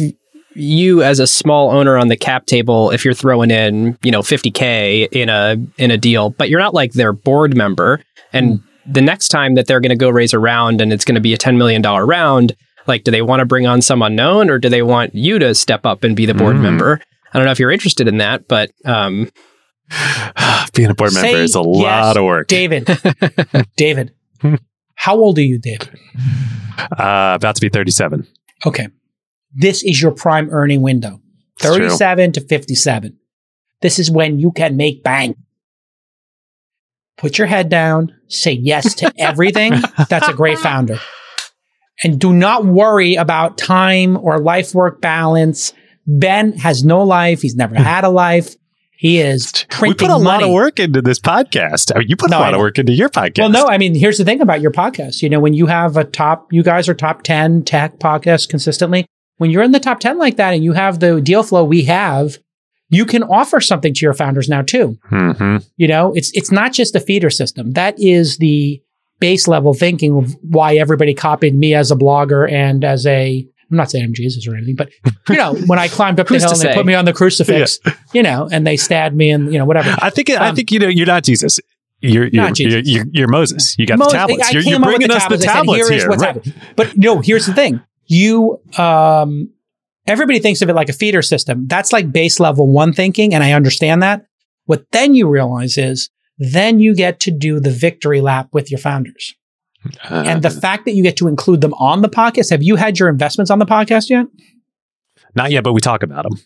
you as a small owner on the cap table if you're throwing in, you know, 50k in a in a deal, but you're not like their board member. And the next time that they're going to go raise a round and it's going to be a 10 million dollar round, like, do they want to bring on some unknown or do they want you to step up and be the board Mm. member? I don't know if you're interested in that, but um, Being a board member Say is a yes, lot of work. David. David. How old are you, David? Uh, about to be 37. Okay. This is your prime earning window. 37 to 57. This is when you can make bank. Put your head down, say yes to everything. That's a great founder. And do not worry about time or life work balance. Ben has no life. He's never had a life. He is We put a lot of work into this podcast. I mean, you put No, a lot of work into your podcast. Well, no, I mean, here's the thing about your podcast. You know, when you have a top, you guys are top 10 tech podcasts consistently. When you're in the top 10 like that and you have the deal flow we have, you can offer something to your founders now too. hmm You know, it's, it's not just a feeder system. That is the base level thinking of why everybody copied me as a blogger and as a, I'm not saying I'm Jesus or anything, but you know, when I climbed up the hill and they say? put me on the crucifix, you know, and they stabbed me and, you know, whatever. I think I Um, think you know you're not Jesus. You're you're, Not Jesus. you're, you're, you're Moses. You got Moses- the tablets. I You're, came you're with bringing us the I said, tablets here is here. what's right? But no, here's the thing. You, um, everybody thinks of it like a feeder system. That's like base level one thinking. And I understand that. What then you realize is then you get to do the victory lap with your founders. Uh, and the fact that you get to include them on the podcast. Have you had your investments on the podcast yet? not yet, but we talk about them.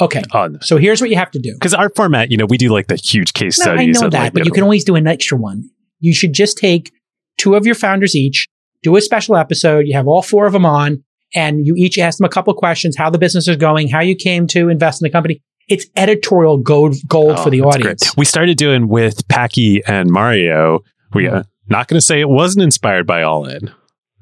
Okay. On So here's what you have to do. because our format, you know, we do like the huge case No, I studies. know of, that, like, but you know, can always do an extra one. You should just take two of your founders each, do a special episode. You have all four of them on, and you each ask them a couple of questions: how the business is going, how you came to invest in the company. It's editorial gold gold Oh, for the audience. great. We started doing with Packy and Mario. We uh, not going to say it wasn't inspired by All In.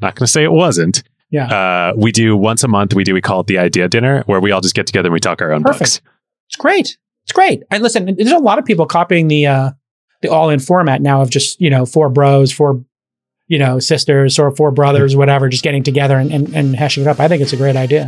Not going to say it wasn't. Yeah. Uh, we do once a month. We do. We call it the Idea Dinner, where we all just get together and we talk our own Perfect. books. It's great. It's great. And listen, there's a lot of people copying the uh, the all in format now of just you know four bros, four you know sisters, or four brothers, whatever, just getting together and, and, and hashing it up. I think it's a great idea.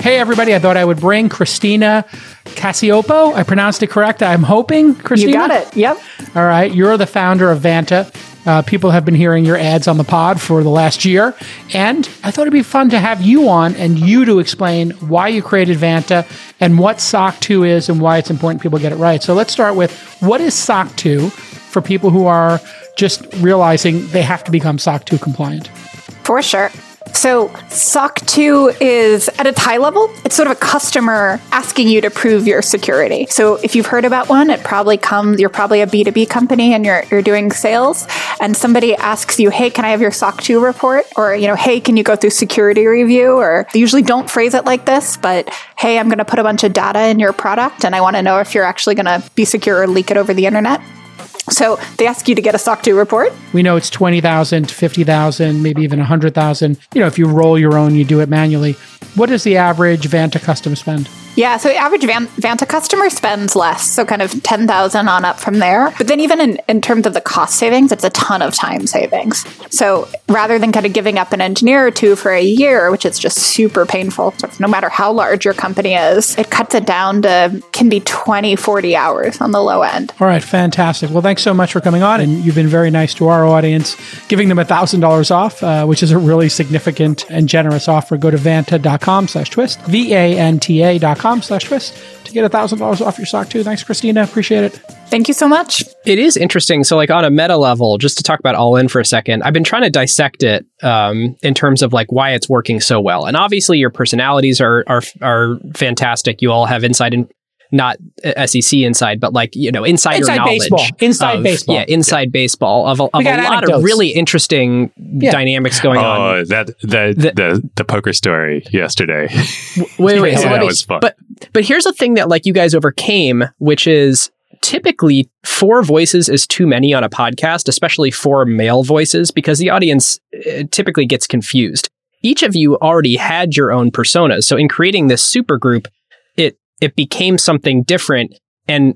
Hey everybody! I thought I would bring Christina Cacioppo. I pronounced it correct. I'm hoping, Christina. You got it. Yep. All right. You're the founder of Vanta. Uh, people have been hearing your ads on the pod for the last year. And I thought it'd be fun to have you on and you to explain why you created Vanta and what SOC 2 is and why it's important people get it right. So let's start with what is SOC 2 for people who are just realizing they have to become SOC 2 compliant? For sure. So, SOC 2 is at its high level, it's sort of a customer asking you to prove your security. So, if you've heard about one, it probably comes, you're probably a B2B company and you're, you're doing sales, and somebody asks you, Hey, can I have your SOC 2 report? Or, you know, Hey, can you go through security review? Or they usually don't phrase it like this, but Hey, I'm going to put a bunch of data in your product and I want to know if you're actually going to be secure or leak it over the internet. So, they ask you to get a SOC 2 report. We know it's 20,000 to 50,000, maybe even 100,000. You know, if you roll your own, you do it manually. What is the average Vanta custom spend? Yeah, so the average Van- Vanta customer spends less, so kind of 10,000 on up from there. But then even in, in terms of the cost savings, it's a ton of time savings. So rather than kind of giving up an engineer or two for a year, which is just super painful, no matter how large your company is, it cuts it down to can be 20, 40 hours on the low end. All right, fantastic. Well, thanks so much for coming on, and you've been very nice to our audience, giving them $1,000 off, uh, which is a really significant and generous offer. Go to vanta.com slash twist, V-A-N-T-A com slash twist to get a $1,000 off your SOC 2. Thanks, Christina. Appreciate it. Thank you so much. It is interesting. So, like on a meta level, just to talk about All In for a second, I've been trying to dissect it um, in terms of like why it's working so well. And obviously, your personalities are are are fantastic. You all have insight in not uh, SEC inside, but like you know insider Inside knowledge. baseball. Inside of- baseball. Yeah, inside baseball of a, of a lot anecdotes. of really interesting Yeah. dynamics going on. Oh, that the, The- the the poker story yesterday. Wait, wait, Yeah, so that me- was fun. But but here's the thing that like you guys overcame, which is typically four voices is too many on a podcast, especially four male voices, because the audience uh, typically gets confused. Each of you already had your own personas, so in creating this super group, it it became something different. And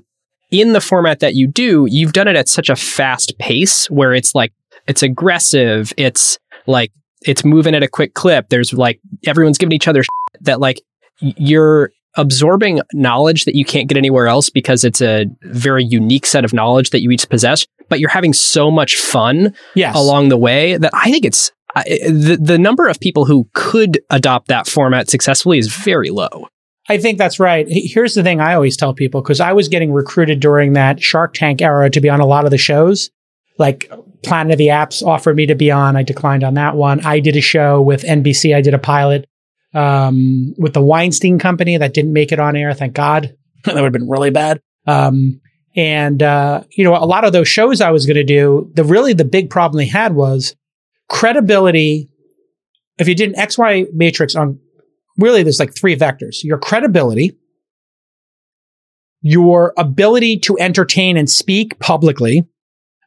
in the format that you do, you've done it at such a fast pace where it's like it's aggressive, it's like it's moving at a quick clip. There's like everyone's giving each other that like you're absorbing knowledge that you can't get anywhere else because it's a very unique set of knowledge that you each possess, but you're having so much fun Yes. along the way that I think it's I the the number of people who could adopt that format successfully is very low. I think that's right. Here's the thing I always tell people because I was getting recruited during that Shark Tank era to be on a lot of the shows. Like Planet of the Apps offered me to be on. I declined on that one. I did a show with NBC. I did a pilot um, with the Weinstein Company that didn't make it on air. Thank God. that would have been really bad. Um, and uh, you know, a lot of those shows I was going to do. The really the big problem they had was credibility. If you did an XY matrix on really there's like three vectors your credibility, your ability to entertain and speak publicly,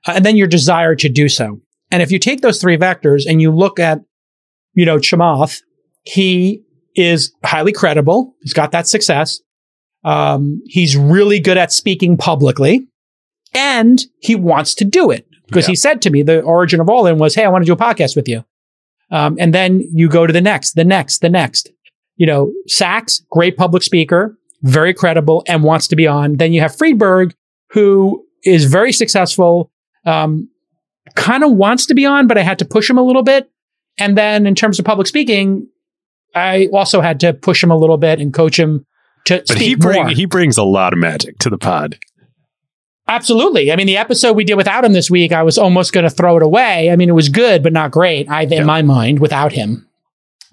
uh, and then your desire to do so. And if you take those three vectors and you look at, you know, Chamath, he is highly credible. He's got that success. Um, he's really good at speaking publicly and he wants to do it because he said to me, the origin of all in was, Hey, I want to do a podcast with you. Um, and then you go to the next, the next, the next you know, Sachs, great public speaker, very credible, and wants to be on. Then you have Friedberg, who is very successful, um, kind of wants to be on, but I had to push him a little bit. And then in terms of public speaking, I also had to push him a little bit and coach him to But speak he more. bring, he brings a lot of magic to the pod. Absolutely. I mean, the episode we did without him this week, I was almost going to throw it away. I mean, it was good, but not great. I, in Yeah. my mind, without him.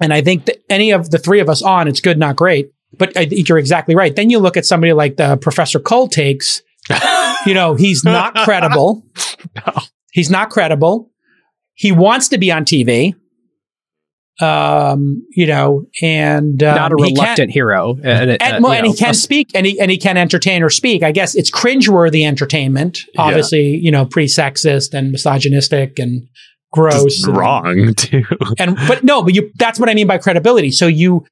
And I think that any of the three of us on, it's good, not great. But I think you're exactly right. Then you look at somebody like the Professor Cole takes. you know, he's not credible. He's not credible. He wants to be on TV. Um, you know, and um, Not a he reluctant hero. Uh, uh, and, well, and he know, can speak and he and he can entertain or speak. I guess it's cringeworthy entertainment. Yeah. Obviously, you know, pretty sexist and misogynistic and gross. Just and- wrong too. And but no, but you that's what I mean by credibility. So you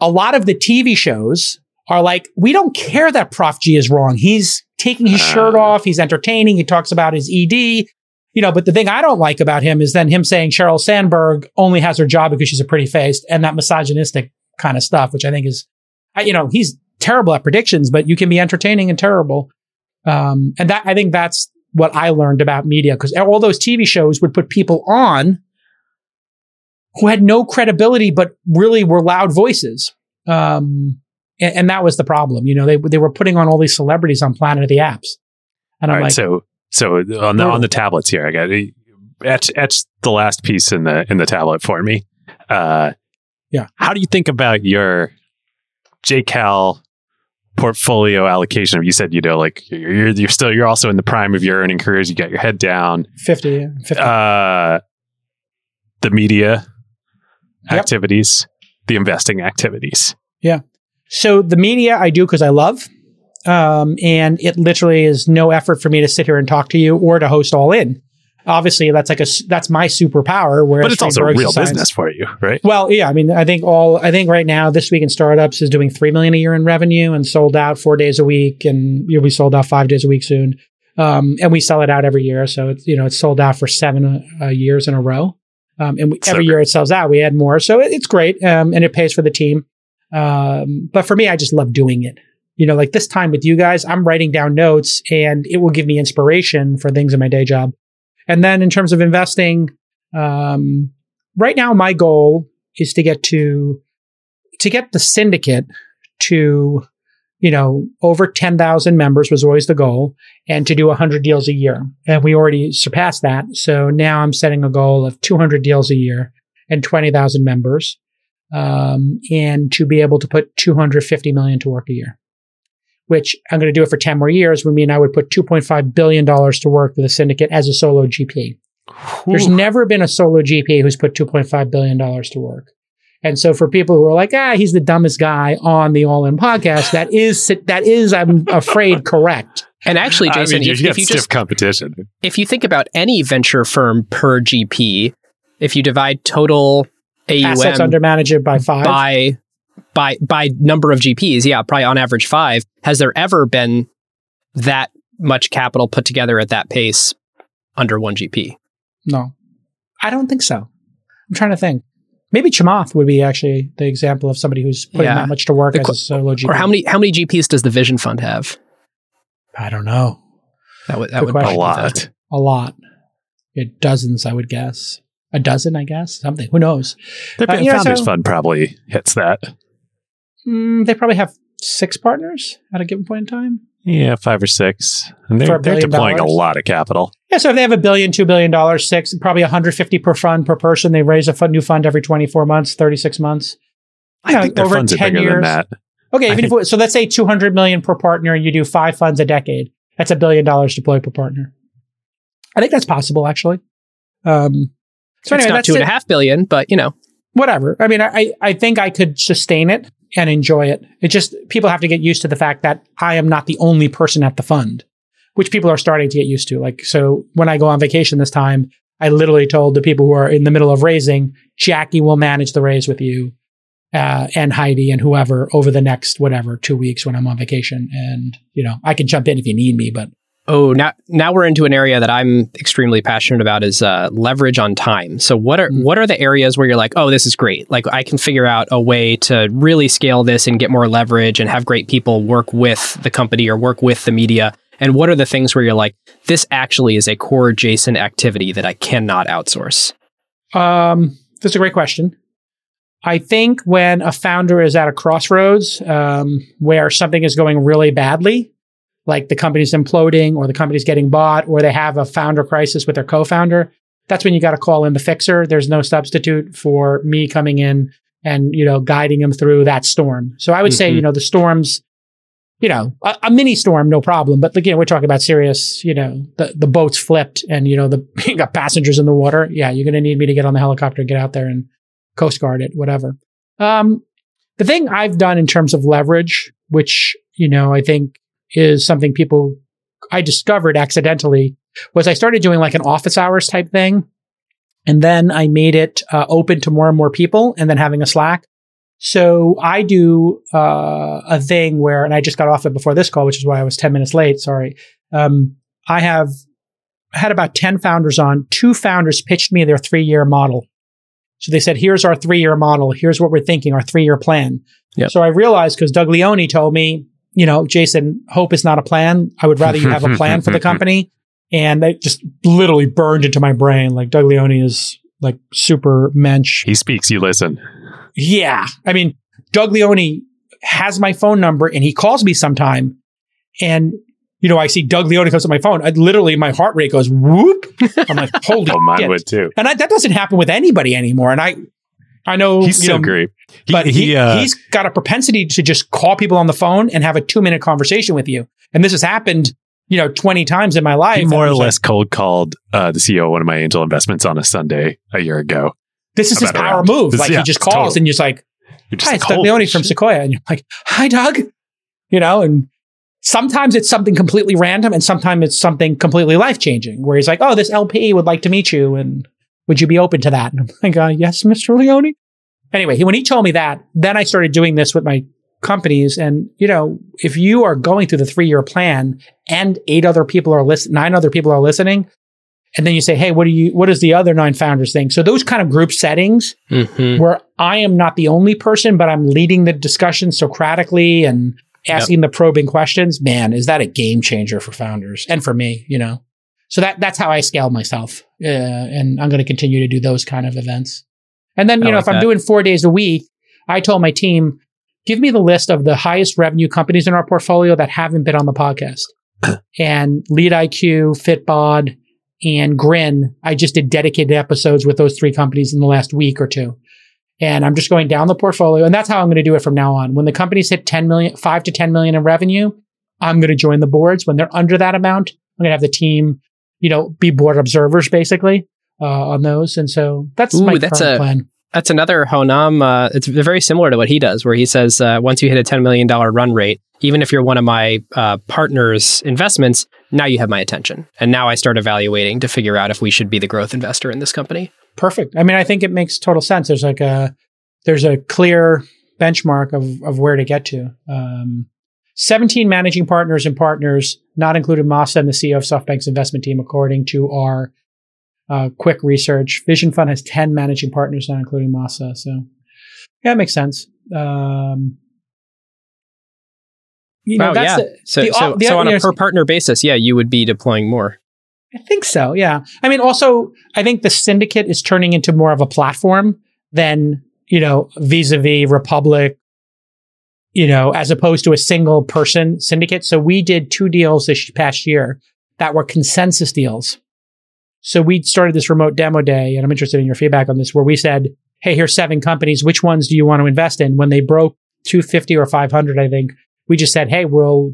a lot of the TV shows are like, we don't care that Prof G is wrong. He's taking his shirt Ah. off, he's entertaining, he talks about his ED. You know, but the thing I don't like about him is then him saying Sheryl Sandberg only has her job because she's a pretty face and that misogynistic kind of stuff, which I think is, I- you know, he's terrible at predictions, but you can be entertaining and terrible. Um, and that, I think that's what I learned about media because all those TV shows would put people on who had no credibility, but really were loud voices. Um, and, and that was the problem. You know, they, they were putting on all these celebrities on Planet of the Apps. And All I'm right, like, so so on the on the tablets here, I got etch etch the last piece in the in the tablet for me. Uh, Yeah. How do you think about your JCal portfolio allocation? You said you know, like you're you're still you're also in the prime of your earning careers. You got your head down. 50, 50. Uh, the media Yep. activities, the investing activities. Yeah. So the media I do because I love, um, and it literally is no effort for me to sit here and talk to you or to host all in. Obviously, that's like a that's my superpower. Whereas But it's also real science. business for you, right? Well, yeah, I mean, I think all I think right now this week in startups is doing three million a year in revenue and sold out four days a week, and you'll be sold out five days a week soon. Um, and we sell it out every year, so it's you know it's sold out for seven uh, years in a row. Um, and we, every year it sells out. We add more, so it, it's great, um, and it pays for the team. Um, but for me, I just love doing it. You know, like this time with you guys, I'm writing down notes, and it will give me inspiration for things in my day job. And then in terms of investing, um, right now my goal is to get to to get the syndicate to, you know, over 10,000 members was always the goal and to do 100 deals a year. And we already surpassed that. So now I'm setting a goal of 200 deals a year and 20,000 members. Um, and to be able to put 250 million to work a year, which I'm going to do it for 10 more years would mean I would put 2.5 billion dollars to work for the syndicate as a solo GP. There's never been a solo GP who's put 2.5 billion dollars to work. And so for people who are like, ah, he's the dumbest guy on the All In podcast, that is that is, I'm afraid, correct. And actually, Jason, I mean, if, you if got you stiff just competition. if you think about any venture firm per GP, if you divide total Assets under management by five. by by by number of GPs, yeah, probably on average five. Has there ever been that much capital put together at that pace under one GP? No, I don't think so. I'm trying to think. Maybe Chamath would be actually the example of somebody who's putting Yeah. that much to work The as a solo GP. Or how many how many GPs does the Vision Fund have? I don't know. That would that Good would question. A lot. A lot. Yeah, dozens, I would guess. A dozen, I guess. Something. Who knows? The Uh, yeah, Founders so- Fund probably hits that. Mm, they probably have six partners at a given point in time. Yeah, five or six. And they're, they're deploying dollars? a lot of capital. Yeah, so if they have a billion, two billion dollars, six, probably 150 per fund per person. They raise a fund, new fund every 24 months, 36 months. I Yeah, think their over funds are 10 bigger than years. that. Okay, I even if we- so, let's say 200 million per partner, and you do five funds a decade. That's a billion dollars deployed per partner. I think that's possible, actually. Um, so it's anyway, not that's two and it. a half billion, but you know, whatever. I mean, I, I think I could sustain it and enjoy it. It just, people have to get used to the fact that I am not the only person at the fund, which people are starting to get used to. Like, so when I go on vacation this time, I literally told the people who are in the middle of raising, Jackie will manage the raise with you, uh, and Heidi and whoever over the next, whatever, two weeks when I'm on vacation. And, you know, I can jump in if you need me, but oh, now now we're into an area that I'm extremely passionate about is uh, leverage on time. So what are Mm. what are the areas where you're like, oh, this is great. Like I can figure out a way to really scale this and get more leverage and have great people work with the company or work with the media. And what are the things where you're like, this actually is a core Jason activity that I cannot outsource? Um, that's a great question. I think when a founder is at a crossroads um, where something is going really badly, like the company's imploding or the company's getting bought or they have a founder crisis with their co-founder, that's when you got to call in the fixer. There's no substitute for me coming in and you know guiding them through that storm. So I would say Mhm. you know the storms, you know a, a mini storm, no problem. But again, we're talking about serious. You know the the boat's flipped and you know the you got passengers in the water. Yeah, you're going to need me to get on the helicopter, get out there and coast guard it, whatever. Um, the thing I've done in terms of leverage, which you know I think is something people I discovered accidentally, was I started doing like an office hours type thing. And then I made it uh, open to more and more people and then having a Slack. So I do uh, a thing where, and I just got off it before this call, which is why I was 10 minutes late. Sorry. Um, I have had about 10 founders on. Two founders pitched me their three year model. So they said, here's our three year model. Here's what we're thinking, our three year plan. Yep. So I realized because Doug Leone told me, you know, Jason, hope is not a plan. I would rather you have a plan for the company. And that just literally burned into my brain. Like Doug Leone is like super mensch. He speaks, you listen. Yeah. I mean, Doug Leone has my phone number and he calls me sometime. And, you know, I see Doug Leone comes to my phone. I literally, my heart rate goes whoop. I'm like, holy Oh, mine shit. would too. And I, that doesn't happen with anybody anymore. And I, I know He's so know, great. He, but he, he, uh, he's got a propensity to just call people on the phone and have a two minute conversation with you. And this has happened, you know, 20 times in my life. he more or was like, less cold called uh, the CEO of one of my angel investments on a Sunday a year ago. this is his power around. move. This- Like yeah, he just calls totally. and you're just like, You're just hi, like, it's Doug "Holy Leone from. Sequoia. And you're like, hi, Doug. You know, and sometimes it's something completely random and sometimes it's something completely life changing where he's like, oh, this LP would like to meet you. And would you be open to that? And I'm like, uh, yes, Mr. Leone. Anyway, he, when he told me that, then I started doing this with my companies. And, you know, if you are going through the three year plan and eight other people are listening, nine other people are listening, and then you say, hey, what do you, what does the other nine founders think? So those kind of group settings Mm-hmm. where I am not the only person, but I'm leading the discussion Socratically and asking the probing questions. Man, is that a game changer for founders and for me? You know, so that that's how I scale myself, uh, and I'm going to continue to do those kind of events. And then you I know, like if I'm doing four days a week, I told my team, give me the list of the highest revenue companies in our portfolio that haven't been on the podcast. and Lead IQ, Fitbod, and Grin, I just did dedicated episodes with those three companies in the last week or two. And I'm just going down the portfolio. And that's how I'm going to do it from now on. When the companies hit 10 million, five to 10 million in revenue, I'm going to join the boards. When they're under that amount, I'm going to have the team, you know, be board observers basically uh, on those. And so that's Ooh, my that's a- plan. That's another Ho Nam. Uh, it's very similar to what he does, where he says uh, once you hit a $10 million run rate, even if you're one of my uh, partner's investments, now you have my attention. And now I start evaluating to figure out if we should be the growth investor in this company. Perfect. I mean, I think it makes total sense. There's like a there's a clear benchmark of of where to get to. Um, 17 managing partners and partners, not including Masa and the CEO of SoftBank's investment team, according to our uh, quick research. Vision Fund has 10 managing partners, not including Masa. So, yeah, it makes sense. Um, you know, wow, that's yeah. the- so, the- so, the- so on a per partner basis, yeah, you would be deploying more. I think so. Yeah. I mean, also, I think the syndicate is turning into more of a platform than, you know, vis a vis Republic, you know, as opposed to a single person syndicate. So we did two deals this past year that were consensus deals. So we started this remote demo day, and I'm interested in your feedback on this, where we said, Hey, here's seven companies. Which ones do you want to invest in? When they broke 250 or 500, I think we just said, Hey, we'll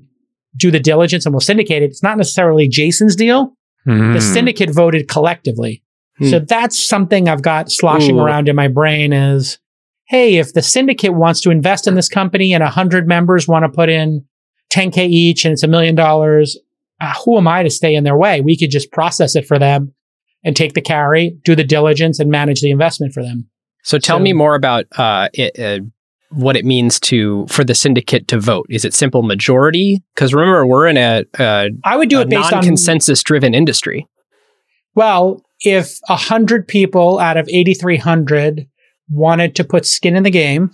do the diligence and we'll syndicate it. It's not necessarily Jason's deal the Hmm. syndicate voted collectively. Hmm. So that's something I've got sloshing Ooh. around in my brain is, hey, if the syndicate wants to invest in this company and 100 members want to put in 10K each and it's a million dollars, uh, who am I to stay in their way? We could just process it for them and take the carry, do the diligence and manage the investment for them. So tell So- me more about uh, it, uh, what it means to for the syndicate to vote. Is it simple majority? Because remember, we're in a, a, I would do it based on non-consensus driven industry. Well, if a hundred people out of 8,300 wanted to put skin in the game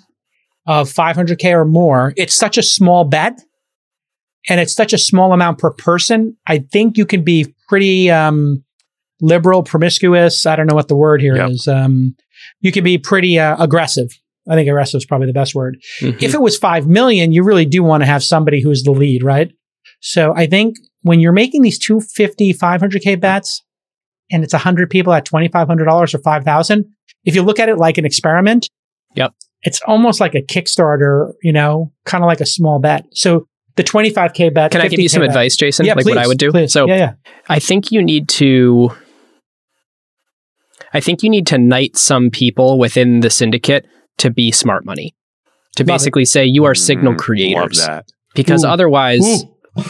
of 500k or more, it's such a small bet, and it's such a small amount per person. I think you can be pretty um, liberal, promiscuous. I don't know what the word here is. Yep. Um, you can be pretty uh, aggressive. I think aggressive is probably the best word. Mhm. If it was 5 million, you really do want to have somebody who's the lead, right? So I think when you're making these 250, 500K bets and it's 100 people at $2,500 or 5,000, if you look at it like an experiment, Yep. it's almost like a Kickstarter, you know, kind of like a small bet. So the 25K bet. Can I give you some bet- advice, Jason? Yeah, like please, what I would do? please. So yeah, yeah. I think you need to. I think you need to knight some people within the syndicate to be smart money. To Love it. basically say you are signal Mm, creators. That. Because Ooh. otherwise, Ooh.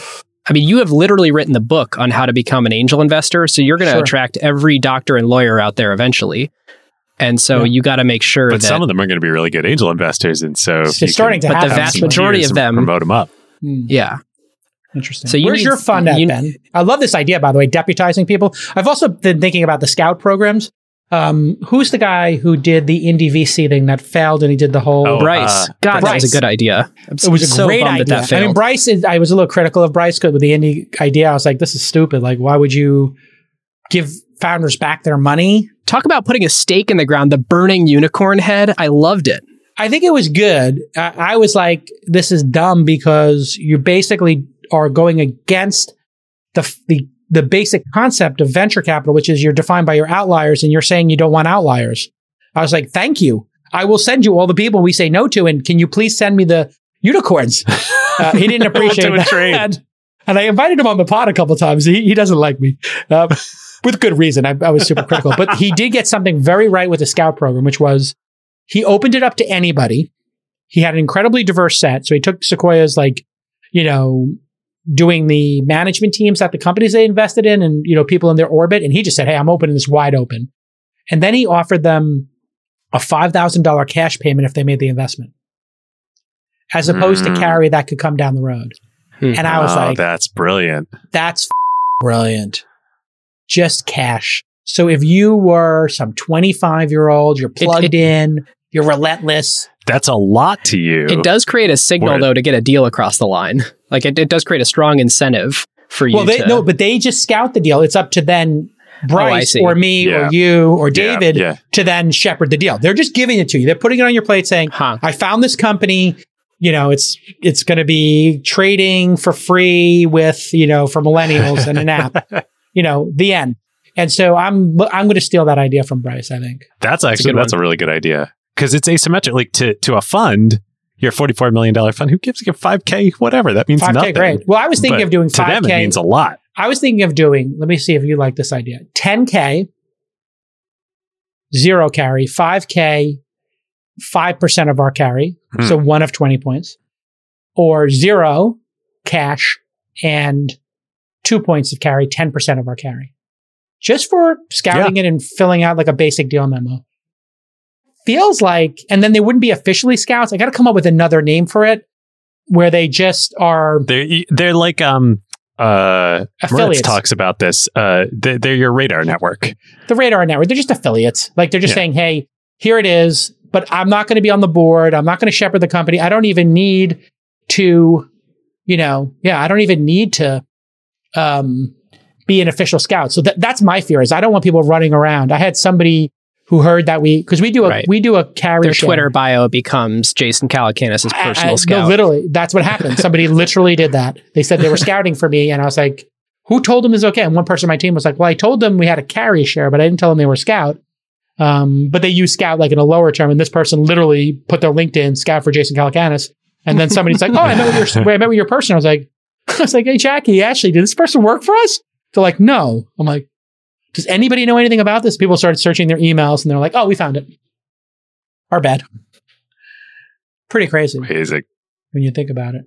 I mean, you have literally written the book on how to become an angel investor. So you're going to Sure. attract every doctor and lawyer out there eventually. And so Yeah. you got to make sure But that. some of them are going to be really good angel investors, and so It's if you starting to can But the have vast some majority of them- promote them up. Hmm. yeah. Interesting. So you Where's need- your fund at, you- Ben? I love this idea, by the way, deputizing people. I've also been thinking about the scout programs. Um, who's the guy who did the indie VC thing that failed and he did the whole? Oh, Bryce. uh, God, that was a good idea. I'm it was a great idea. That that I mean. Bryce, is, I was a little critical of Bryce 'cause with the indie idea. I was like, this is stupid. Like, why would you give founders back their money? Talk about putting a stake in the ground, the burning unicorn head. I loved it. I think it was good. I, I was like, this is dumb because you basically are going against the, the, the basic concept of venture capital, which is you're defined by your outliers and you're saying you don't want outliers. I was like, thank you. I will send you all the people we say no to. And can you please send me the unicorns? Uh, he didn't appreciate that. And I invited him on the pod a couple times. He, he doesn't like me. Um, with good reason. I, I was super critical, but he did get something very right with the scout program, which was he opened it up to anybody. He had an incredibly diverse set. So he took Sequoia's like, you know, doing the management teams at the companies they invested in and, you know, people in their orbit. And he just said, Hey, I'm opening this wide open. And then he offered them a $5,000 cash payment if they made the investment, as opposed to Mm. carry that could come down the road. Hmm. And I was oh, like, that's brilliant. that's brilliant. Just cash. So if you were some 25 year old, you're plugged it- in, you're relentless. That's a lot to you. It does create a signal, Word. though, to get a deal across the line. Like it, it does create a strong incentive for you Well, they, to. no, but they just scout the deal. It's up to then oh, Bryce see. or me Yeah. or you or David yeah. to then shepherd the deal. They're just giving it to you. They're putting it on your plate saying, Huh. I found this company. you know, it's it's going to be trading for free with you know for millennials and an app. You know, the end. And so I'm I'm going to steal that idea from Bryce. I think. That's a actually good that's a really good idea because it's asymmetric. Like to to a fund, your forty four million dollar fund, who gives you five k? Whatever that means 5K, nothing. great. Well, I was thinking But of doing to them, it 5K. means a lot. I was thinking of doing, let me see if you like this idea 10K, zero carry, 5K, 5% of our carry. Hmm. So one of 20 points, or zero cash and two points of carry, 10% of our carry. Just for scouting it and filling out like a basic deal memo. Feels like, and then they wouldn't be officially scouts. I got to come up with another name for it where they just are They're they're like um uh Moritz affiliates. talks about this. Uh, they're, they're your radar network. the radar network they're just affiliates like they're just Yeah. saying hey here it is but i'm not going to be on the board i'm not going to shepherd the company i don't even need to you know yeah i don't even need to um be an official scout so that, that's my fear is i don't want people running around i had somebody who heard that we because we do a Right. we do a carry Their share. Twitter bio becomes Jason Calacanis' personal I- no, scout. literally, that's what happened. Somebody literally did that. They said they were scouting for me, and I was like, "Who told them this is okay?" And one person on my team was like, "Well, I told them we had a carry share, but I didn't tell them they were scout." Um, but they use scout like in a lower term, and this person literally put their LinkedIn scout for Jason Calacanis, and then somebody's like, "Oh, I met with your I met with your person." I was like, "I was like, hey Jackie, Ashley, did this person work for us?" They're like, "No." I'm like, "Does anybody know anything about this?" People started searching their emails, and they're like, "Oh, we found it." Our bad. Pretty crazy Amazing. when you think about it.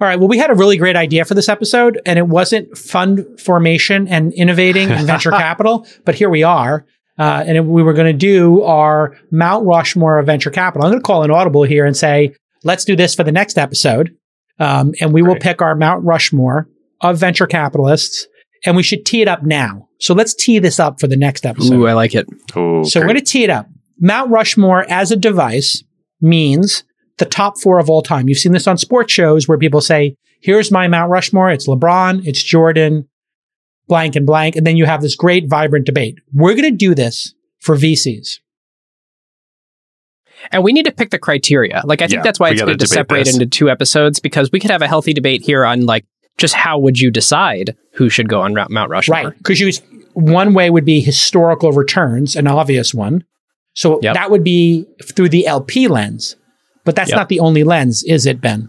All right. Well, we had a really great idea for this episode, and it wasn't fund formation and innovating and venture capital, but here we are. Uh, and we were going to do our Mount Rushmore of venture capital. I'm going to call an audible here and say, let's do this for the next episode. Um, and we will pick our Mount Rushmore of venture capitalists, and we should tee it up now. So let's tee this up for the next episode. Ooh, I like it. Oh, So we're going to tee it up. Mount Rushmore as a device means the top four of all time. You've seen this on sports shows where people say, here's my Mount Rushmore. It's LeBron, it's Jordan, blank and blank. And then you have this great, vibrant debate. We're going to do this for VCs. And we need to pick the criteria. Like, I think Yeah, that's why it's good to separate this. into two episodes because we could have a healthy debate here on like just how would you decide who should go on Mount Mount Rushmore. Right. Because you one way would be historical returns, an obvious one. So Yep. that would be through the LP lens. But that's Yep. not the only lens, is it, Ben?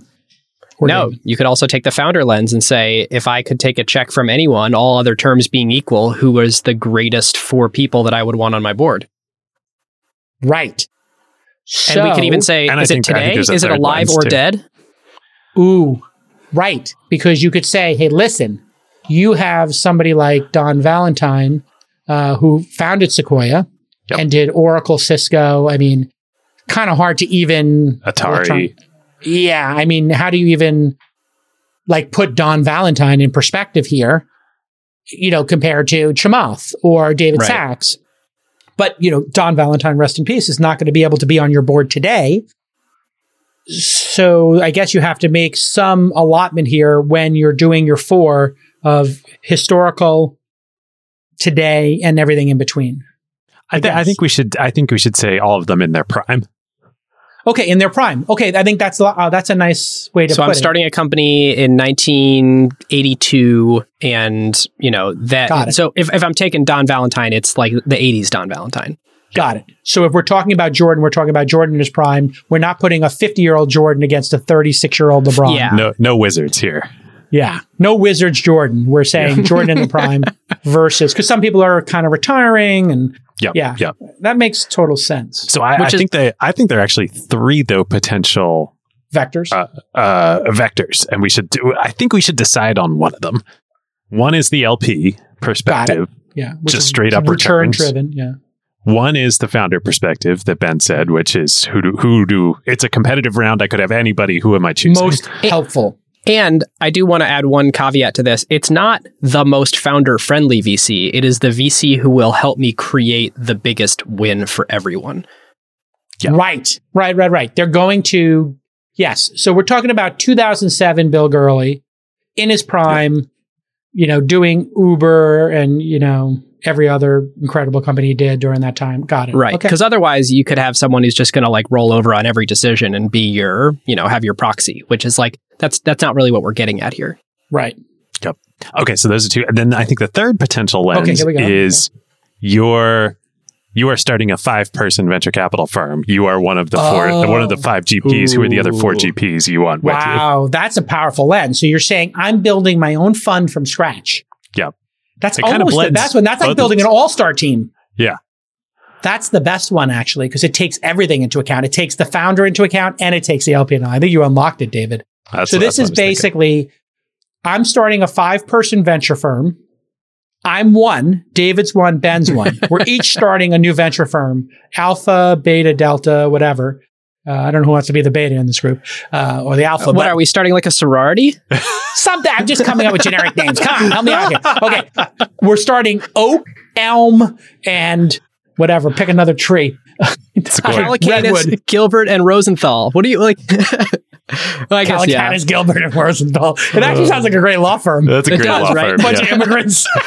Or No, David? you could also take the founder lens and say, if I could take a check from anyone, all other terms being equal, who was the greatest four people that I would want on my board? Right. So, and we could even say, is it think- today? Is it alive or too. dead? Ooh, right. Because you could say, hey, listen, you have somebody like Don Valentine, uh, who founded Sequoia Yep. and did Oracle, Cisco. I mean, kind of hard to even. Atari. Yeah. I mean, how do you even like put Don Valentine in perspective here, you know, compared to Chamath or David Right. Sachs? But, you know, Don Valentine, rest in peace, is not going to be able to be on your board today. So I guess you have to make some allotment here when you're doing your four of historical, today, and everything in between. I, th- I guess. think we should. I think we should say all of them in their prime. Okay, in their prime. Okay, I think that's a- uh, that's a nice way to So put I'm it. starting a company in 1982, and you know Got that. it. So if, if I'm taking Don Valentine, it's like the 80s Don Valentine. Got it. So if we're talking about Jordan, we're talking about Jordan in his prime. We're not putting a 50 year old Jordan against a 36 year old LeBron. Yeah. No, no wizards here. Yeah. No Wizards Jordan. We're saying Jordan in the prime versus because some people are kind of retiring and Yep. Yeah. Yep. that makes total sense. So I, I is- think they. I think there are actually three though potential Vectors. uh, uh, vectors, and we should do. I think we should decide on one of them. One is the LP perspective. yeah. just straight up return returns. driven. Yeah. One is the founder perspective that Ben said, which is who do who do. It's a competitive round. I could have anybody. Who am I choosing? Most helpful. And I do want to add one caveat to this. It's not the most founder friendly VC. It is the VC who will help me create the biggest win for everyone. Yeah. Right. Right. Right. Right. They're going to, yes. So we're talking about 2007 Bill Gurley in his prime, you know, doing Uber and, you know, every other incredible company did during that time. Got it. Right. Okay. Because otherwise, you could have someone who's just going to like roll over on every decision and be your, you know, have your proxy, which is like, that's, that's not really what we're getting at here. Right. Yep. Okay, so those are two. And then I think the third potential lens Okay, here we go. is you're you are starting a five person venture capital firm. You are one of the four Oh. one of the five oh. GPs. Who are the other four GPs you want with you? Wow. That's a powerful lens. So you're saying I'm building my own fund from scratch. Yep. That's It almost the best one. That's like building an all star team. Yeah. That's the best one actually, because it takes everything into account. It takes the founder into account and it takes the LP. And I think you unlocked it, David. That's- so this is was thinking. basically I'm starting a five person venture firm. I'm one, David's one, Ben's one. We're each starting a new venture firm, alpha, beta, delta, whatever. Uh, I don't know who wants to be the beta in this group uh, or the alpha. what are we starting like a sorority? something. I'm just coming up with generic names. Come on, help me out here. Okay, we're starting oak, elm, and whatever. Pick another tree. Sequoia. Redwood. Gilbert, and Rosenthal. What do you like? Well, I guess, yeah. Calacanis, Gilbert, and Rosenthal. It actually sounds like a great law firm. That's a It great does, law right? firm. bunch yeah. of immigrants.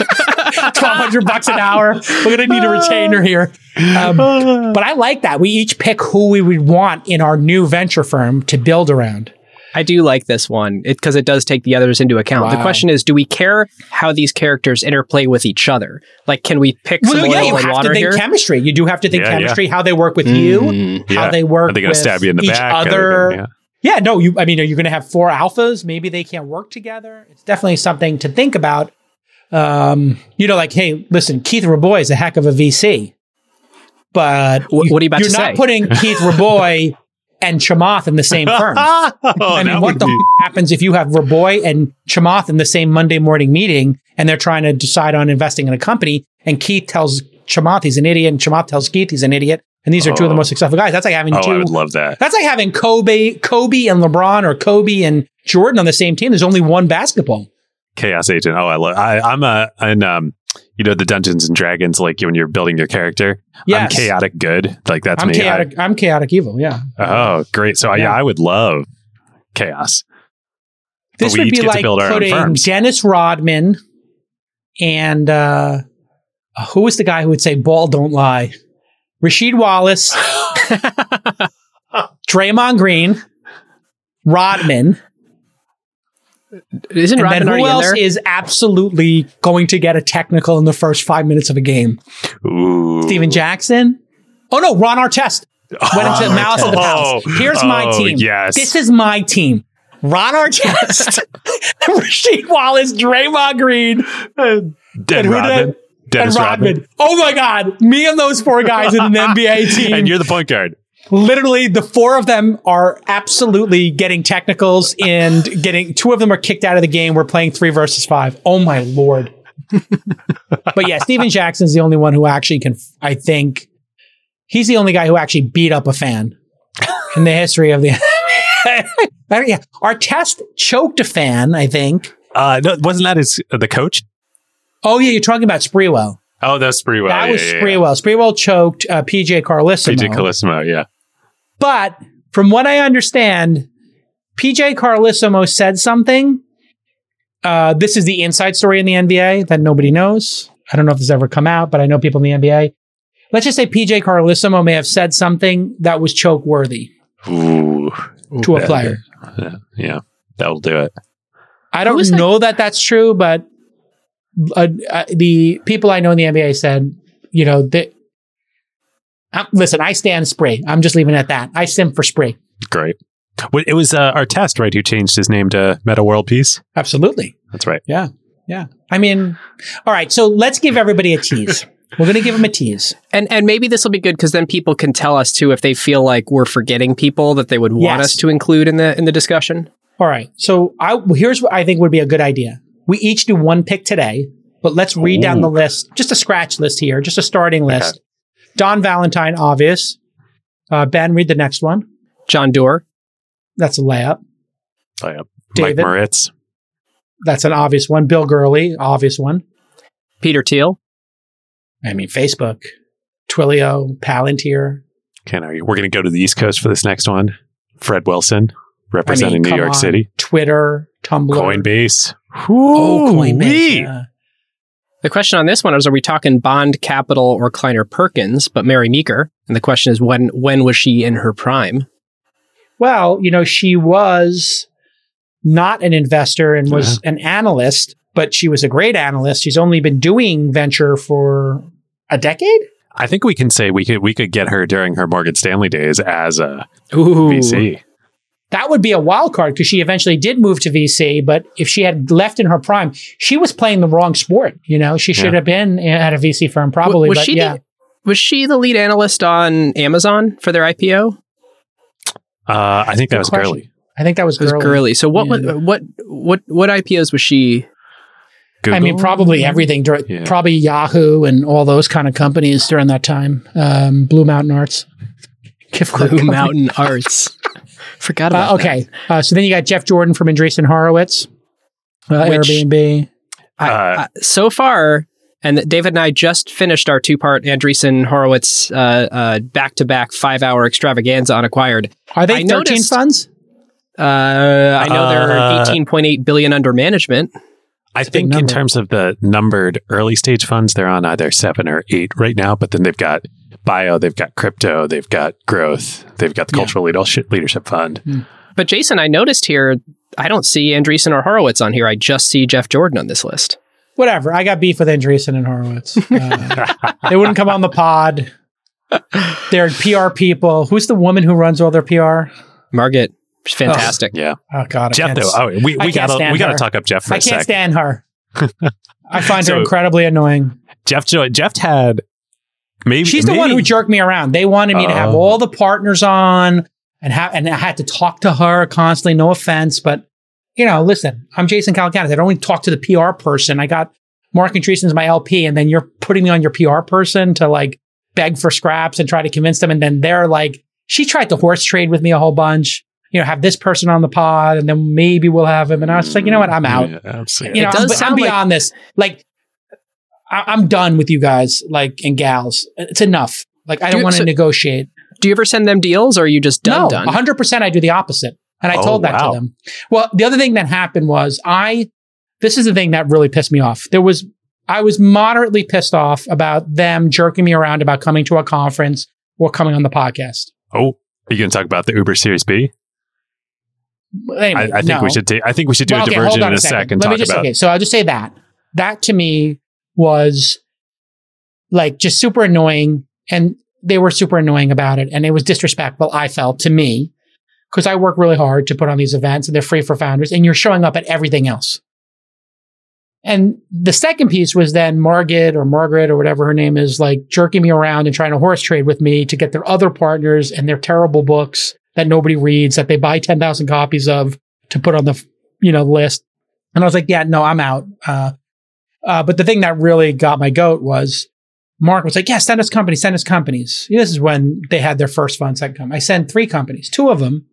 Twelve hundred bucks an hour. We're gonna need a retainer here. Um, but I like that. We each pick who we would want in our new venture firm to build around. I do like this one because it, does take the others into account. The question is, do we care how these characters interplay with each other? Like, can we pick some Well, oil yeah, you and have water to think here? chemistry. You do have to think Yeah, yeah. chemistry, how they work with you, Mm. how they work. Are they going with to stab you in the each back? Are they Other, gonna- yeah, no, you. I mean, are you going to have four alphas? Maybe they can't work together. It's definitely something to think about. Um, you know, like, hey, listen, Keith Rabois is a heck of a VC, but Wh- what are you about you're to not say? putting Keith Rabois and Chamath in the same firm. oh, I mean, what the be- f- happens if you have Rabois and Chamath in the same Monday morning meeting and they're trying to decide on investing in a company and Keith tells Chamath he's an idiot and Chamath tells Keith he's an idiot and these are two of the Oh. most successful guys. That's like having Oh, I would love that. That's like having Kobe, Kobe and LeBron or Kobe and Jordan on the same team. There's only one basketball. Chaos Agent. Oh, I love. I, I'm a and um, you know the Dungeons and Dragons. Like when you're building your character, Yes. I'm chaotic good. Like that's I'm me. chaotic. I'm chaotic evil. Yeah. Oh, great. So yeah. Yeah. I would love chaos. This would be like putting. Dennis Rodman and uh, who was the guy who would say "ball don't lie"? Rasheed Wallace, Draymond Green, Rodman, Isn't and Rodman then already who in else there? is absolutely going to get a technical in the first five minutes of a game? Ooh, Stephen Jackson. Oh no, Ron Artest went into Ron Malice at the Artest. Palace. Here's my Oh, team. yes. This is my team. Ron Artest, Rasheed Wallace, Draymond Green, Dead And who did Rodman. I- Dennis and Rodman. Oh my God. Me and those four guys in an NBA team. and you're the point guard. Literally, the four of them are absolutely getting technicals and getting two of them are kicked out of the game. We're playing three versus five. Oh my Lord. but yeah, Stephen Jackson's the only one who actually can, I think, he's the only guy who actually beat up a fan in the history of the. yeah, Artest choked a fan, I think. Uh, no, wasn't that his the coach? Oh yeah, you're talking about Sprewell. Oh, that's pretty well. that yeah, was yeah, yeah. Sprewell. Sprewell choked uh, PJ Carlesimo. PJ Carlesimo. Yeah. But from what I understand, PJ Carlesimo said something. Uh, this is the inside story in the NBA that nobody knows. I don't know if this has ever come out, but I know people in the NBA. Let's just say PJ Carlesimo may have said something that was choke worthy Ooh. to a player. Yeah, yeah, that'll do it. I don't Who was that? know that that's true, but uh, uh, the people I know in the NBA said, you know, that. Listen, I stand Spree. I'm just leaving it at that. I sim for Spree. Great. Well, It was uh, Artest, right? Who changed his name to Metta World Peace? Absolutely. That's right. Yeah. Yeah. I mean, all right. So let's give everybody a tease. We're going to give them a tease. And and maybe this will be good because then people can tell us too if they feel like we're forgetting people that they would want Yes. us to include in the in the discussion. All right. So I, here's what I think would be a good idea. We each do one pick today, but let's read down the list, just a scratch list here, just a starting list. Don Valentine, obvious. Uh, ben, read the next one. John Doerr, That's a layup. Oh, yeah. David? Mike Moritz. That's an obvious one. Bill Gurley, obvious one. Peter Thiel, I mean, Facebook, Twilio, Palantir. Okay, now we're going to go to the East Coast for this next one. Fred Wilson, I representing mean, New York on. Twitter, Twitter, Tumblr. Coinbase. Oh, Ooh-wee. Coinbase. yeah. The question on this one is: Are we talking Bond Capital or Kleiner Perkins? But Mary Meeker, and the question is when when was she in her prime? Well, you know, she was not an investor and was an analyst, but she was a great analyst. She's only been doing venture for a decade. I think we can say we could we could get her during her Morgan Stanley days as a Ooh, VC. That would be a wild card because she eventually did move to VC. But if she had left in her prime, she was playing the wrong sport. You know, she should Yeah. have been at a VC firm probably. was but she yeah, the, was she the lead analyst on Amazon for their IPO? Uh, I think that Good was question. Gurley. I think that was It was Gurley. Gurley. So what Yeah. was what what what IPOs was she? I mean, probably everything. dur- Yeah. Probably Yahoo and all those kind of companies during that time. Um, Blue Mountain Arts. Gift Blue. Mountain Arts. Forgot about Uh, okay. Uh, so then you got Jeff Jordan from Andreessen Horowitz, uh, Which- Airbnb. I, Uh, I- so far, and David and I just finished our two-part Andreessen Horowitz uh, uh, back-to-back five-hour extravaganza on Acquired. Are they I 13 noticed- funds? Uh, I know they're Uh, 18.8 billion under management. I a big think in terms of the numbered early stage funds, they're on either seven or eight right now. But then they've got bio, they've got crypto, they've got growth, they've got the Yeah. cultural leadership leadership fund. But Jason, I noticed here, I don't see Andreessen or Horowitz on here. I just see Jeff Jordan on this list. Whatever. I got beef with Andreessen and Horowitz. Uh, they wouldn't come on the pod. They're PR people. Who's the woman who runs all their PR? Margaret, fantastic. Yeah, Oh God, I Jeff. Though, oh, we, we gotta we gotta her. talk up Jeff for I a can't stand her. I find So- her incredibly annoying. Jeff jo- Jeff had maybe She's the one who jerked me around. They wanted me to have Oh. all the partners on and have and I had to talk to her constantly. No offense, but you know, listen, I'm Jason Calacanis. I don't only talk to the PR person. I got Marc Andreessen's my LP, and then you're putting me on your PR person to like beg for scraps and try to convince them. And then they're like, she tried to horse trade with me a whole bunch. You know, have this person on the pod, and then maybe we'll have him. And I was like, you know what, I'm out. Yeah. You know, It does I'm, I'm sound like- beyond this. Like, I, I'm done with you guys, like, and gals. It's enough. Like, I Do don't want to so- negotiate. Do you ever send them deals or are you just done no, done? 100% I do the opposite. And I Oh, told that wow. to them. Well, the other thing that happened was I, this is the thing that really pissed me off. There was, I was moderately pissed off about them jerking me around about coming to a conference or coming on the podcast. oh, are you going to talk about the Uber Series B? Anyway, I, I think no. we should take. I think we should do Well, a okay, diversion in a second. sec and Let me just, about. okay, so I'll just say that. That to me was like just super annoying. And they were super annoying about it. And it was disrespectful, I felt, to me, because I work really hard to put on these events and they're free for founders. And you're showing up at everything else. And the second piece was then Margaret or Margaret or whatever her name is, like jerking me around and trying to horse trade with me to get their other partners and their terrible books that nobody reads, that they buy 10,000 copies of to put on the, you know, list. And I was like, yeah, no, I'm out. Uh, uh, but the thing that really got my goat was Marc was like, yeah, send us companies, send us companies. This is when they had their first fund second come. I send three companies, two of them.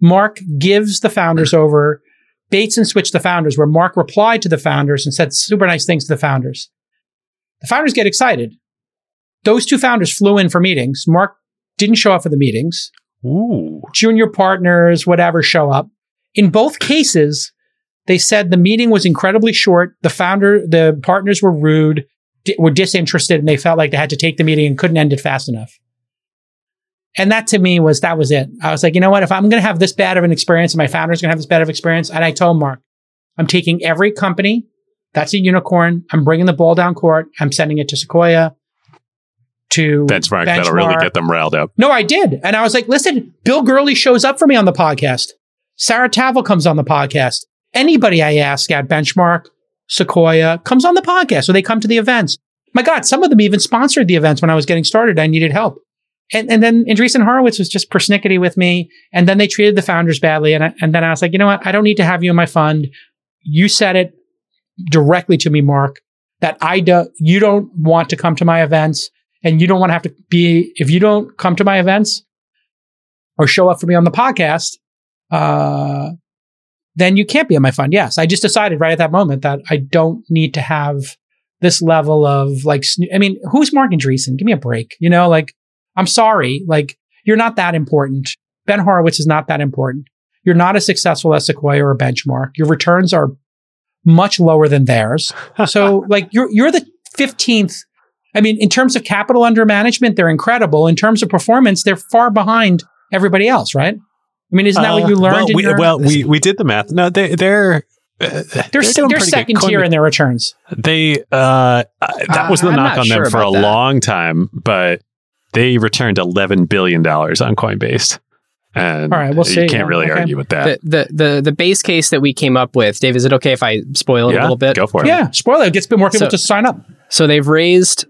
Marc gives the founders over, Bates and switch the founders, where Marc replied to the founders and said super nice things to the founders. The founders get excited. Those two founders flew in for meetings. Marc didn't show up for the meetings Ooh, junior partners, whatever, show up. In both cases, they said the meeting was incredibly short. The founder, the partners were rude, di- were disinterested, and they felt like they had to take the meeting and couldn't end it fast enough. And that to me was, that was it. I was like, you know what? If I'm going to have this bad of an experience and my founder's going to have this bad of experience, and I told Marc, I'm taking every company that's a unicorn. I'm bringing the ball down court. I'm sending it to Sequoia, to benchmark, that'll really get them riled up. no, I did. And I was like, listen, Bill Gurley shows up for me on the podcast. Sarah Tavel comes on the podcast. Anybody I ask at Benchmark, Sequoia comes on the podcast or they come to the events. My God, some of them even sponsored the events when I was getting started. I needed help. And, and then Andreessen Horowitz was just persnickety with me. And then they treated the founders badly. And, I, and then I was like, you know what? I don't need to have you in my fund. You said it directly to me, Marc, that I do, you don't want to come to my events and you don't want to have to be, if you don't come to my events or show up for me on the podcast, uh, then you can't be in my fund. Yes. I just decided right at that moment that I don't need to have this level of like, I mean, who's Morgan Andreessen? Give me a break. You know, like, I'm sorry. Like, you're not that important. Ben Horowitz is not that important. You're not as successful as Sequoia or Benchmark. Your returns are much lower than theirs. So like you're you're the 15th. I mean, in terms of capital under management, they're incredible. In terms of performance, they're far behind everybody else, right? I mean, isn't that what you Uh, learned? Well, we, your, well, we we did the math. No, they they're uh, they're, they're doing they're second good. tier in their returns. They uh, that was the I'm knock not on sure them for a that. long time, but they returned eleven billion dollars on Coinbase, and All right, we'll you see. can't really Okay. argue with that. The, the the the base case that we came up with, Dave, is it okay if I spoil it yeah, a little bit? go for it. Yeah, spoil it gets a bit more people So- to sign up. So they've raised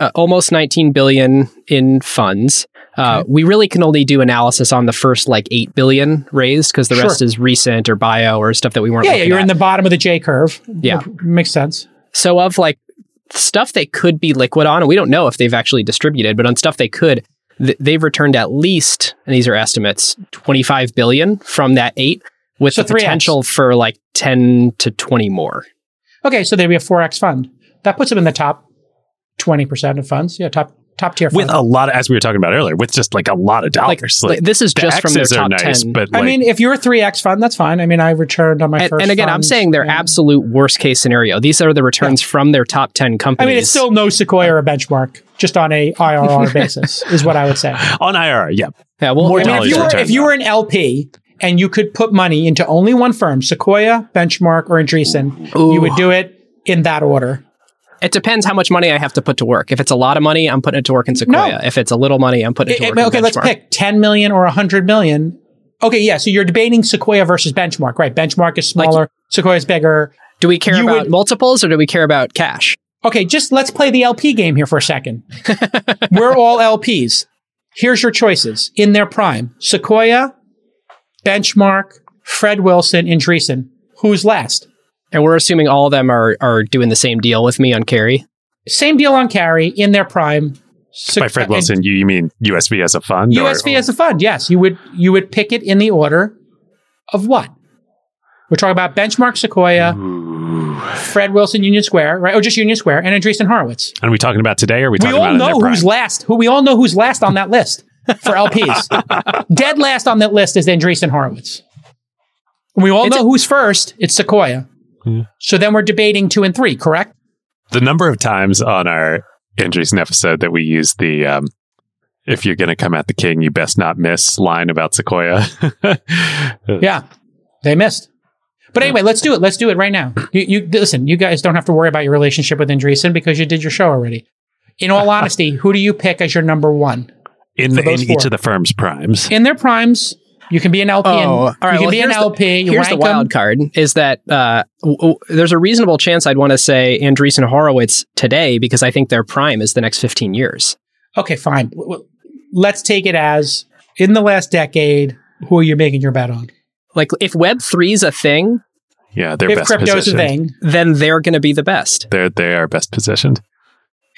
uh, almost 19 billion in funds. Uh, We really can only do analysis on the first like 8 billion raised because the Sure. rest is recent or bio or stuff that we weren't. Yeah, yeah, you're at. in the bottom of the J curve. Yeah. makes sense. So of like stuff they could be liquid on, and we don't know if they've actually distributed, but on stuff they could, th- they've returned at least, and these are estimates, 25 billion from that eight, with So the 3x. potential for like 10 to 20 more. Okay, so there'd be a four X fund. That puts them in the top twenty percent of funds. Yeah, top top tier fund. with a lot of, as we were talking about earlier, with just like a lot of Like, dollars. like, this is the just from their X's are top nice, 10. but I mean, if you're a three X fund, that's fine. I mean, I returned on my and, first. and again, I'm saying their yeah. absolute worst case scenario. These are the returns from their top 10 companies. I mean, it's still no Sequoia or benchmark, just on a IRR basis, is what I would say. on IRR, yeah, yeah, well, more I mean, if dollars you were if you were an LP and you could put money into only one firm, Sequoia, Benchmark, or Andreessen, you would do it in that order. It depends how much money I have to put to work. If it's a lot of money, I'm putting it to work in Sequoia. If it's a little money, I'm putting it to Eh, work eh, in okay, let's pick 10 million or 100 million. Okay, yeah, so you're debating Sequoia versus Benchmark, right? Benchmark is smaller, Sequoia is bigger. Do we care You about would- multiples or do we care about cash? Okay, just let's play the LP game here for a second. We're all LPs. Here's your choices in their prime Sequoia, Benchmark, Fred Wilson, and Andreessen. Who's last? And we're assuming all of them are are doing the same deal with me on carry. Same deal on carry in their prime. Se- by Fred Wilson, you, you mean USV as a fund? or- USV as a fund, yes. You would you would pick it in the order of what? We're talking about Benchmark Sequoia, Fred Wilson Union Square, right? Or just Union Square, and Andreessen Horowitz. And are we talking about today? Or are we We talking all about in know their who's last. Who we all know who's last on that list for LPs. Dead last on that list is Andreessen Horowitz. And we all It's know who's first. It's Sequoia. So then we're debating two and three, correct? the number of times on our Andreessen episode that we use the um, "If you're going to come at the king, you best not miss" line about Sequoia. Yeah, they missed. But anyway, let's do it. Let's do it right now. You, you listen. You guys don't have to worry about your relationship with Andreessen because you did your show already. In all honesty, who do you pick as your number one in For in each of the firm's primes. in their primes? You can be an LP. and, Oh, all right. you can well, be an here's LP. The, you here's the rank 'em. wild card: is that uh, w- w- there's a reasonable chance I'd want to say Andreessen Horowitz today because I think their prime is the next 15 years. Okay, fine. W- w- Let's take it as in the last decade. Who are you making your bet on? Like if Web three is a thing, Yeah, they're if best crypto's a thing, then they're going to be the best. They're they are best positioned.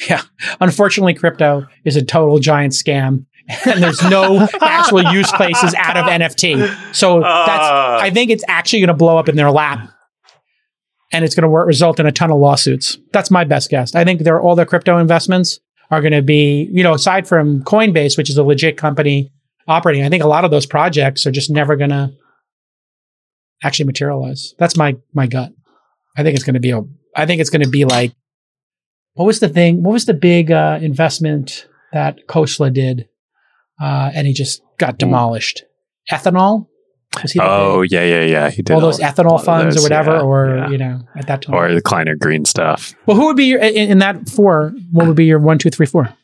yeah. Unfortunately, crypto is a total giant scam, and there's no actual use cases out of NFT. So that's. I think it's actually going to blow up in their lap, and it's going to result in a ton of lawsuits. That's my best guess. I think they're all their crypto investments are going to be, you know, aside from Coinbase, which is a legit company operating. I think a lot of those projects are just never going to actually materialize. That's my my gut. I think it's going to be a. I think it's going to be like, what was the thing? What was the big uh, investment that Khosla did, uh, and he just got demolished? Ethanol. Was he Oh big- yeah, yeah, yeah. He did all those a ethanol of funds those, or whatever, yeah, or yeah. you know, at that time. or the Kleiner Green stuff. well, who would be your in, in that four? What would be your one, two, three, four?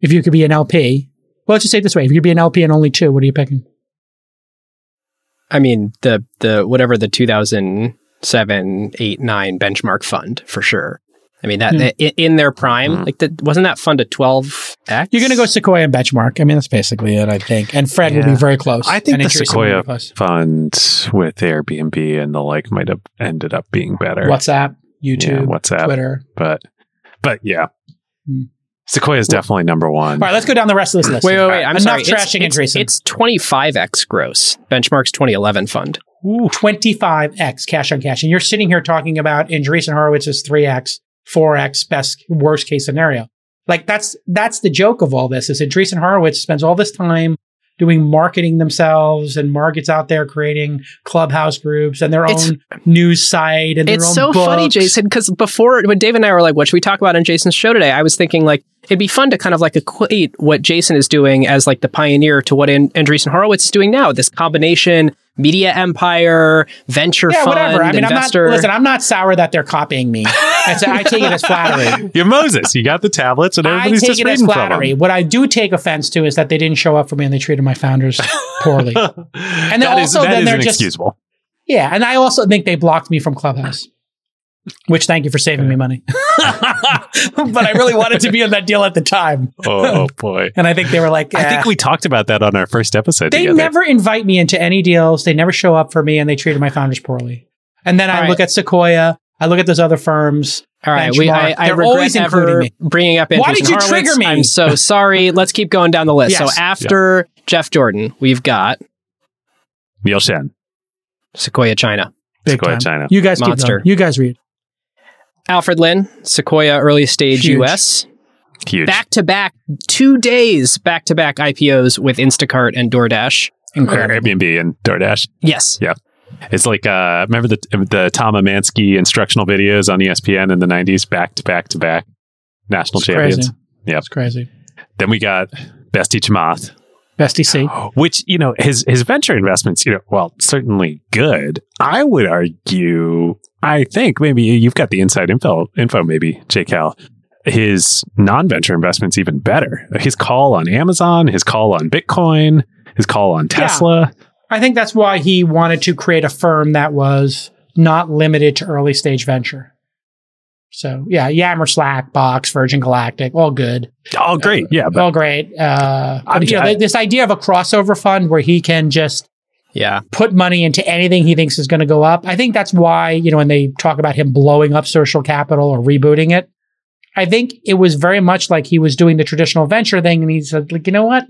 If you could be an LP, well, let's just say it this way: if you could be an LP and only two, what are you picking? I mean the the whatever the 2007, 8, 9 benchmark fund for sure. I mean that Hmm. i- in their prime, Hmm. like that wasn't that fund a 12x? You're going to go Sequoia and Benchmark. I mean, that's basically it, I think. And Fred will Yeah. be very close. I think the Sequoia be close. fund with Airbnb and the like might have ended up being better. WhatsApp, yeah, YouTube, WhatsApp, Twitter. but but yeah, Hmm. Sequoia is definitely number one. All right, let's go down the rest of this list. Wait, wait, wait. I'm Enough sorry. trashing it's, Andreessen. it's, it's 25x gross. Benchmark's 2011 fund. Ooh. 25x cash on cash. And you're sitting here talking about Andreessen Horowitz's 3x, 4x best worst case scenario. Like that's that's the joke of all this is Andreessen Horowitz spends all this time doing marketing themselves, and markets out there creating clubhouse groups and their It's- own news site and their It's so funny. Jason, because before when Dave and I were like, "What should we talk about on Jason's show today?" I was thinking like it'd be fun to kind of like equate what Jason is doing as like the pioneer to what An- Andreessen Horowitz is doing now. This combination media empire, venture Yeah, fund, whatever. I mean, investor. I'm not. Listen, I'm not sour that they're copying me. It's, I take it as flattery. You're Moses. You got the tablets, and I everybody's take just it as reading from flattery. What I do take offense to is that they didn't show up for me and they treated my founders poorly. And then also then they're just-. Yeah, and I also think they blocked me from Clubhouse. Which thank you for saving me money. but I really wanted to be on that deal at the time. oh, oh, boy. And I think they were like, I eh. think we talked about that on our first episode. they together. never invite me into any deals. They never show up for me and they treated my founders poorly. And then I All right. look at Sequoia, I look at those other firms. All right, we, I. I They're regret always ever me. bringing up. Why did you Horowitz. trigger me? I'm so sorry. Let's keep going down the list. Yes. So after Jeff Jordan, we've got Neil Shen. Sequoia China, Big Sequoia time. China. You guys Monster. going. You guys read. Alfred Lin, Sequoia Early Stage Huge. US, Huge. back to back, two days back to back IPOs with Instacart and DoorDash. Or Airbnb and DoorDash. Yes. It's like uh remember the the Tom Emanski instructional videos on ESPN in the 90s back to back to back national It's champions. Yep. It's crazy. Then we got Bestie Chamath, Bestie DC. which you know his his venture investments, you know, well, certainly good. I would argue, I think maybe you've got the inside info info maybe, J Cal. His non-venture investments even better. His call on Amazon, his call on Bitcoin, his call on Tesla. I think that's why he wanted to create a firm that was not limited to early stage venture. So yeah, Yammer, Slack, Box, Virgin Galactic, all good, Oh, great. Yeah, but all great. Uh, I'm but, you know, j- th- this idea of a crossover fund where he can just Yeah. put money into anything he thinks is going to go up. I think that's why you know when they talk about him blowing up social capital or rebooting it. I think it was very much like he was doing the traditional venture thing, and he said, like, you know what?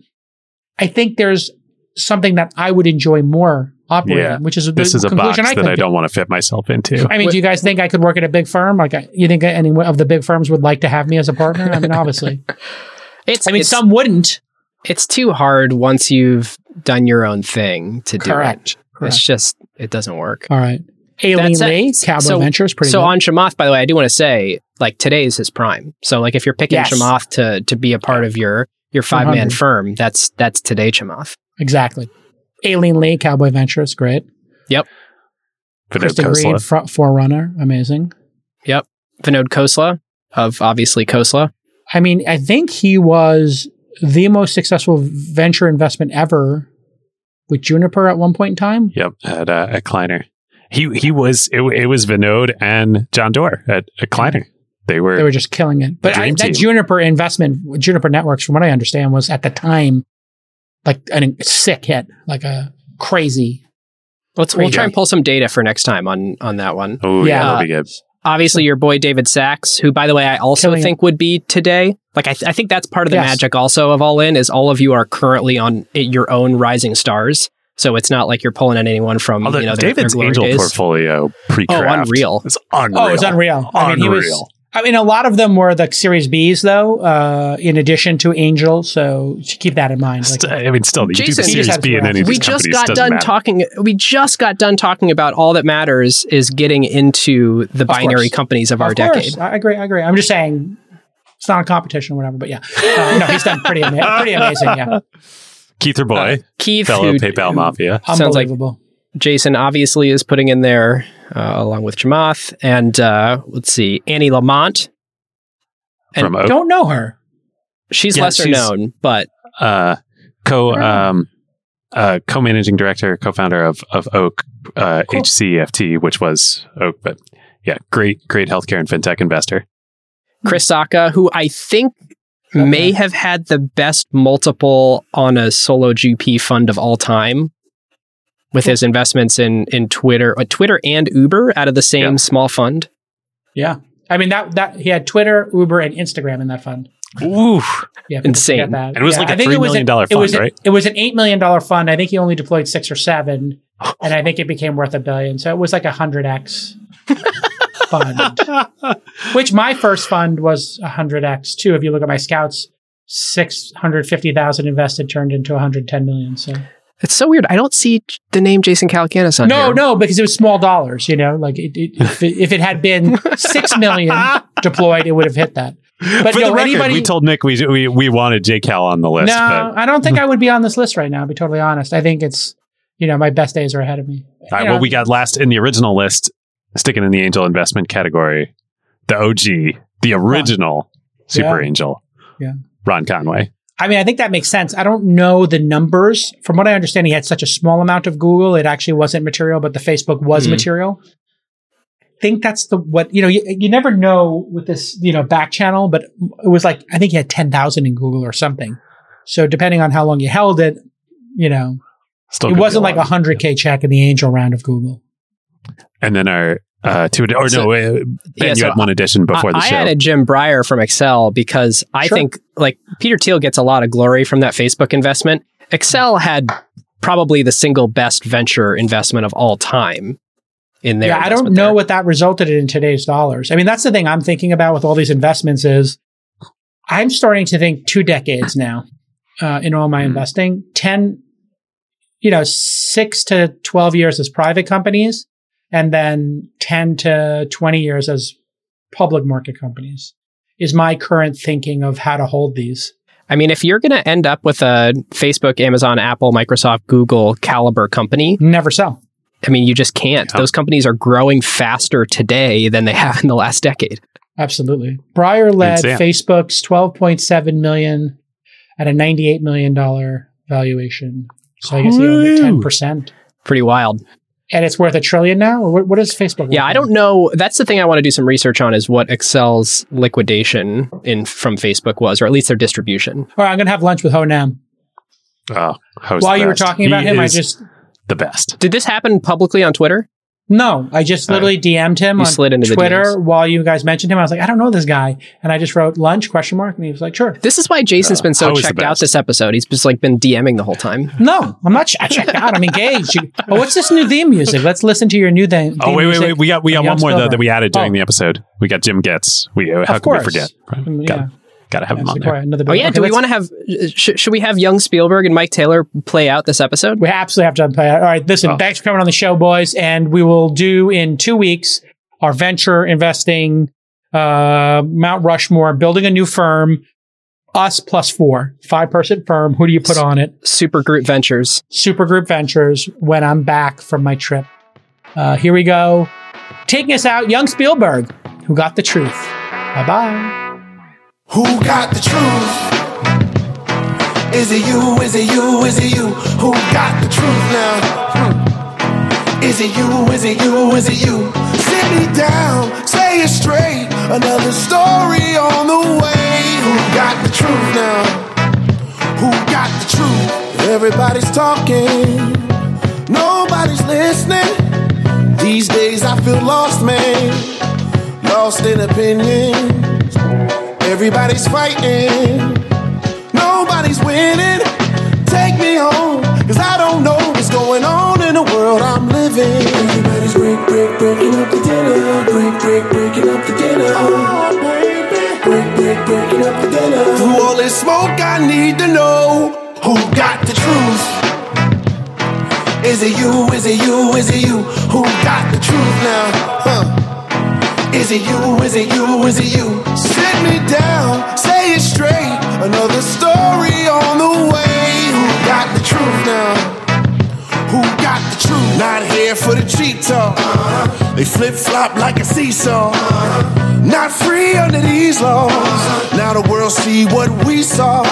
I think there's something that I would enjoy more operating, Yeah. which is the this is a box conclusion I that I don't want to fit myself into. I mean, do you guys think I could work at a big firm? Like, you think any of the big firms would like to have me as a partner? I mean, obviously. It's I mean, it's, some wouldn't. it's too hard once you've done your own thing to do Correct. it. Correct. It's just it doesn't work. All right. Aileen That's. Lee, Cowboy So- Ventures, pretty so good. on Chamath, by the way, I do want to say, like today is his prime. So like if you're picking Yes. Chamath to to be a part of your your five man 100. firm, that's that's today Chamath. Exactly. Aileen Lee, Cowboy Ventures, great. Yep. Vinod Kirsten Khosla. Reed, fro- Forerunner, amazing. Yep. Vinod Khosla of obviously Khosla. I mean, I think he was the most successful venture investment ever with Juniper at one point in time. Yep, at uh, at Kleiner. He he was it, it was Vinod and John Doerr at, at Kleiner. They were, They were just killing it. But I, that. Juniper investment, Juniper Networks, from what I understand, was at the time like a sick hit, like a crazy. Let's we'll try and pull some data for next time on on that one. oh yeah, Yeah. that'll be good. Obviously, your boy David Sacks, who by the way I also Killing it. think would be today. Like I, th- I think that's part of the Yes. magic also of All In is all of you are currently on i- your own rising stars. So it's not like you're pulling at anyone from Although you know their, David's their glory angel days. portfolio pre-craft Oh, unreal. is unreal. Oh, it was unreal. I mean, he was. Unreal. I mean, a lot of them were the Series Bs, though, uh, in addition to Angel. So you keep that in mind. Like, I mean, still, you do the Jason- Series B in any of we these just companies, got doesn't done matter. talking we just got done talking about all that matters is getting into the binary course. companies of, our course, decade I agree. I agree. I'm just saying it's not a competition or whatever. But yeah, uh, no, he's done pretty, ama- pretty amazing. Yeah, Keith Rabois, keith fellow who, PayPal Mafia. Sounds like- unbelievable. jason obviously is putting in there uh, along with chamath and uh, let's see annie lamont and from Oak. Don't know her. she's Yeah, lesser she's- known but uh, co um, uh, co-managing director, co-founder of of Oak uh, Cool. HCFT, which was Oak, but yeah, great great healthcare and fintech investor. chris sacca who i think Okay. may have had the best multiple on a solo gp fund of all time with his investments in in twitter uh, twitter and uber out of the same Yeah. small fund Yeah, I mean that that he had Twitter, Uber, and Instagram in that fund. Oof. Yeah, Insane. that. And it was Yeah, like a I think $3 it was million an- it was fund, a- right? It was an eight million dollar fund. I think he only deployed six or seven, and I think it became worth a billion. So it was like a hundred x fund. Which my first fund was a hundred x too. If you look at my scouts 650,000 invested turned into 110 million. So It's so weird. I don't see the name Jason Calacanis on no, here. no, no, because it was small dollars, you know, like it, it, if, it, if it had been 6 million deployed, it would have hit that. But For yo, the record, anybody, we told Nick we, we we wanted JCal on the list. no, but, I don't think I would be on this list right now, to be totally honest. I think it's, you know, my best days are ahead of me. all right, You know, what we got last in the original list, sticking in the angel investment category, the OG, the original Super Yeah. Angel, Yeah. Ron Conway. I mean, I think that makes sense. I don't know the numbers. From what I understand, he had such a small amount of Google, it actually wasn't material, but the Facebook was Mhm. material. I think that's the what you know. You, you never know with this you know back channel, but it was like I think he had ten thousand in Google or something. So depending on how long you held it, you know, Still it wasn't like a hundred k check in the angel round of Google. And then our uh, two, or So- no, uh, Ben, Yeah, you so had one addition before I, the show. I show. added Jim Breyer from Accel because I Sure. think like Peter Thiel gets a lot of glory from that Facebook investment. Accel had probably the single best venture investment of all time in there. yeah, I don't know what that resulted in today's dollars. I mean, that's the thing I'm thinking about with all these investments is I'm starting to think two decades now uh, in all my Hmm. investing. Ten, you know, six to twelve years as private companies, and then ten to twenty years as public market companies is my current thinking of how to hold these. I mean, if you're going to end up with a Facebook, Amazon, Apple, Microsoft, Google caliber company, Never sell. I mean, you just can't. Yeah. Those companies are growing faster today than they have in the last decade. Absolutely. Breyer led Facebook's 12.7 million at a 98 million dollar valuation. So I guess he owned it 10%. Pretty wild. And it's worth a trillion now? Or what, what is Facebook? Yeah, I don't know. That's the thing I want to do some research on is what Accel's liquidation in from Facebook was, or at least their distribution. All right, I'm going to have lunch with Ho Nam. oh, Ho's While you were talking about He him, I just, the best. Did this happen publicly on Twitter? No, I just Uh, literally DM'd him you on slid into the Twitter DMs. while you guys mentioned him. I was like, I don't know this guy. And I just wrote lunch question mark. And he was like, sure. This is why Jason's Uh, been so Ho is the checked out best. this episode. He's just like been DMing the whole time. No, I'm not ch- I checked out. I'm engaged. You- oh, what's this new theme music? Let's listen to your new theme. Oh theme wait, wait, music wait! We got we got from one more though Spielberg. that we added during Oh. the episode. We got Jim Goetz. We uh, how Of can we course. forget? Mm, Got yeah. Got to have him on of there. Another Oh yeah, okay, do we want to have? Sh- should we have young Spielberg and Mike Taylor play out this episode? We absolutely have to play. Out. All right, listen. Oh. Thanks for coming on the show, boys, and we will do in two weeks our venture investing uh, Mount Rushmore, building a new firm. Us plus four, five person firm. Who do you put on it? Super Group Ventures. Supergroup Ventures. When I'm back from my trip, uh, here we go. Taking us out, young Spielberg, who got the truth. Bye bye. Who got the truth? Is it you? Is it you? Is it you? Who got the truth now? Is it you? Is it you? Is it you? Sit me down, say it straight. Another story on the way. Who got the truth now? Who got the truth? Everybody's talking, nobody's listening. These days I feel lost, man. Lost in opinions. Everybody's fighting. Nobody's winning. Take me home, cause I don't know what's going on in the world I'm living. Everybody's break, break, breaking up the dinner. Break, break, breaking up the dinner. Oh, baby. Break, break, breaking up the dinner. Through all this smoke, I need to know who got the truth. Is it you? Is it you? Is it you? Who got the truth now? Huh? Is it you? Is it you? Is it you? Me down, say it straight. Another story on the way. Who got the truth now? Who got the truth? Not here for the cheap talk. They flip flop like a seesaw. Not free under these laws. Now the world see what we saw.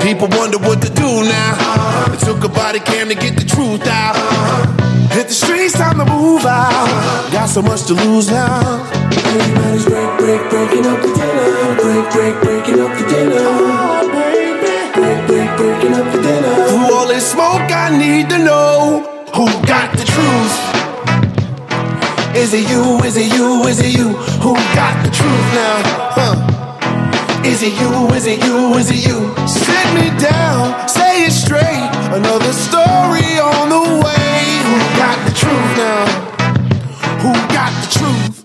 People wonder what to do now. It took a body cam to get the truth out. Hit the streets, time to move out. Got so much to lose now. Everybody's break, break, breaking up the dinner. Break, break, breaking up the dinner. Oh, baby. Break, break, breaking up the dinner. Through all this smoke, I need to know who got the truth. Is it you? Is it you? Is it you? Who got the truth now? Huh? Is it you? Is it you? Is it you? Sit me down, say it straight. Another story on the way. Who got the truth now? Who got the truth?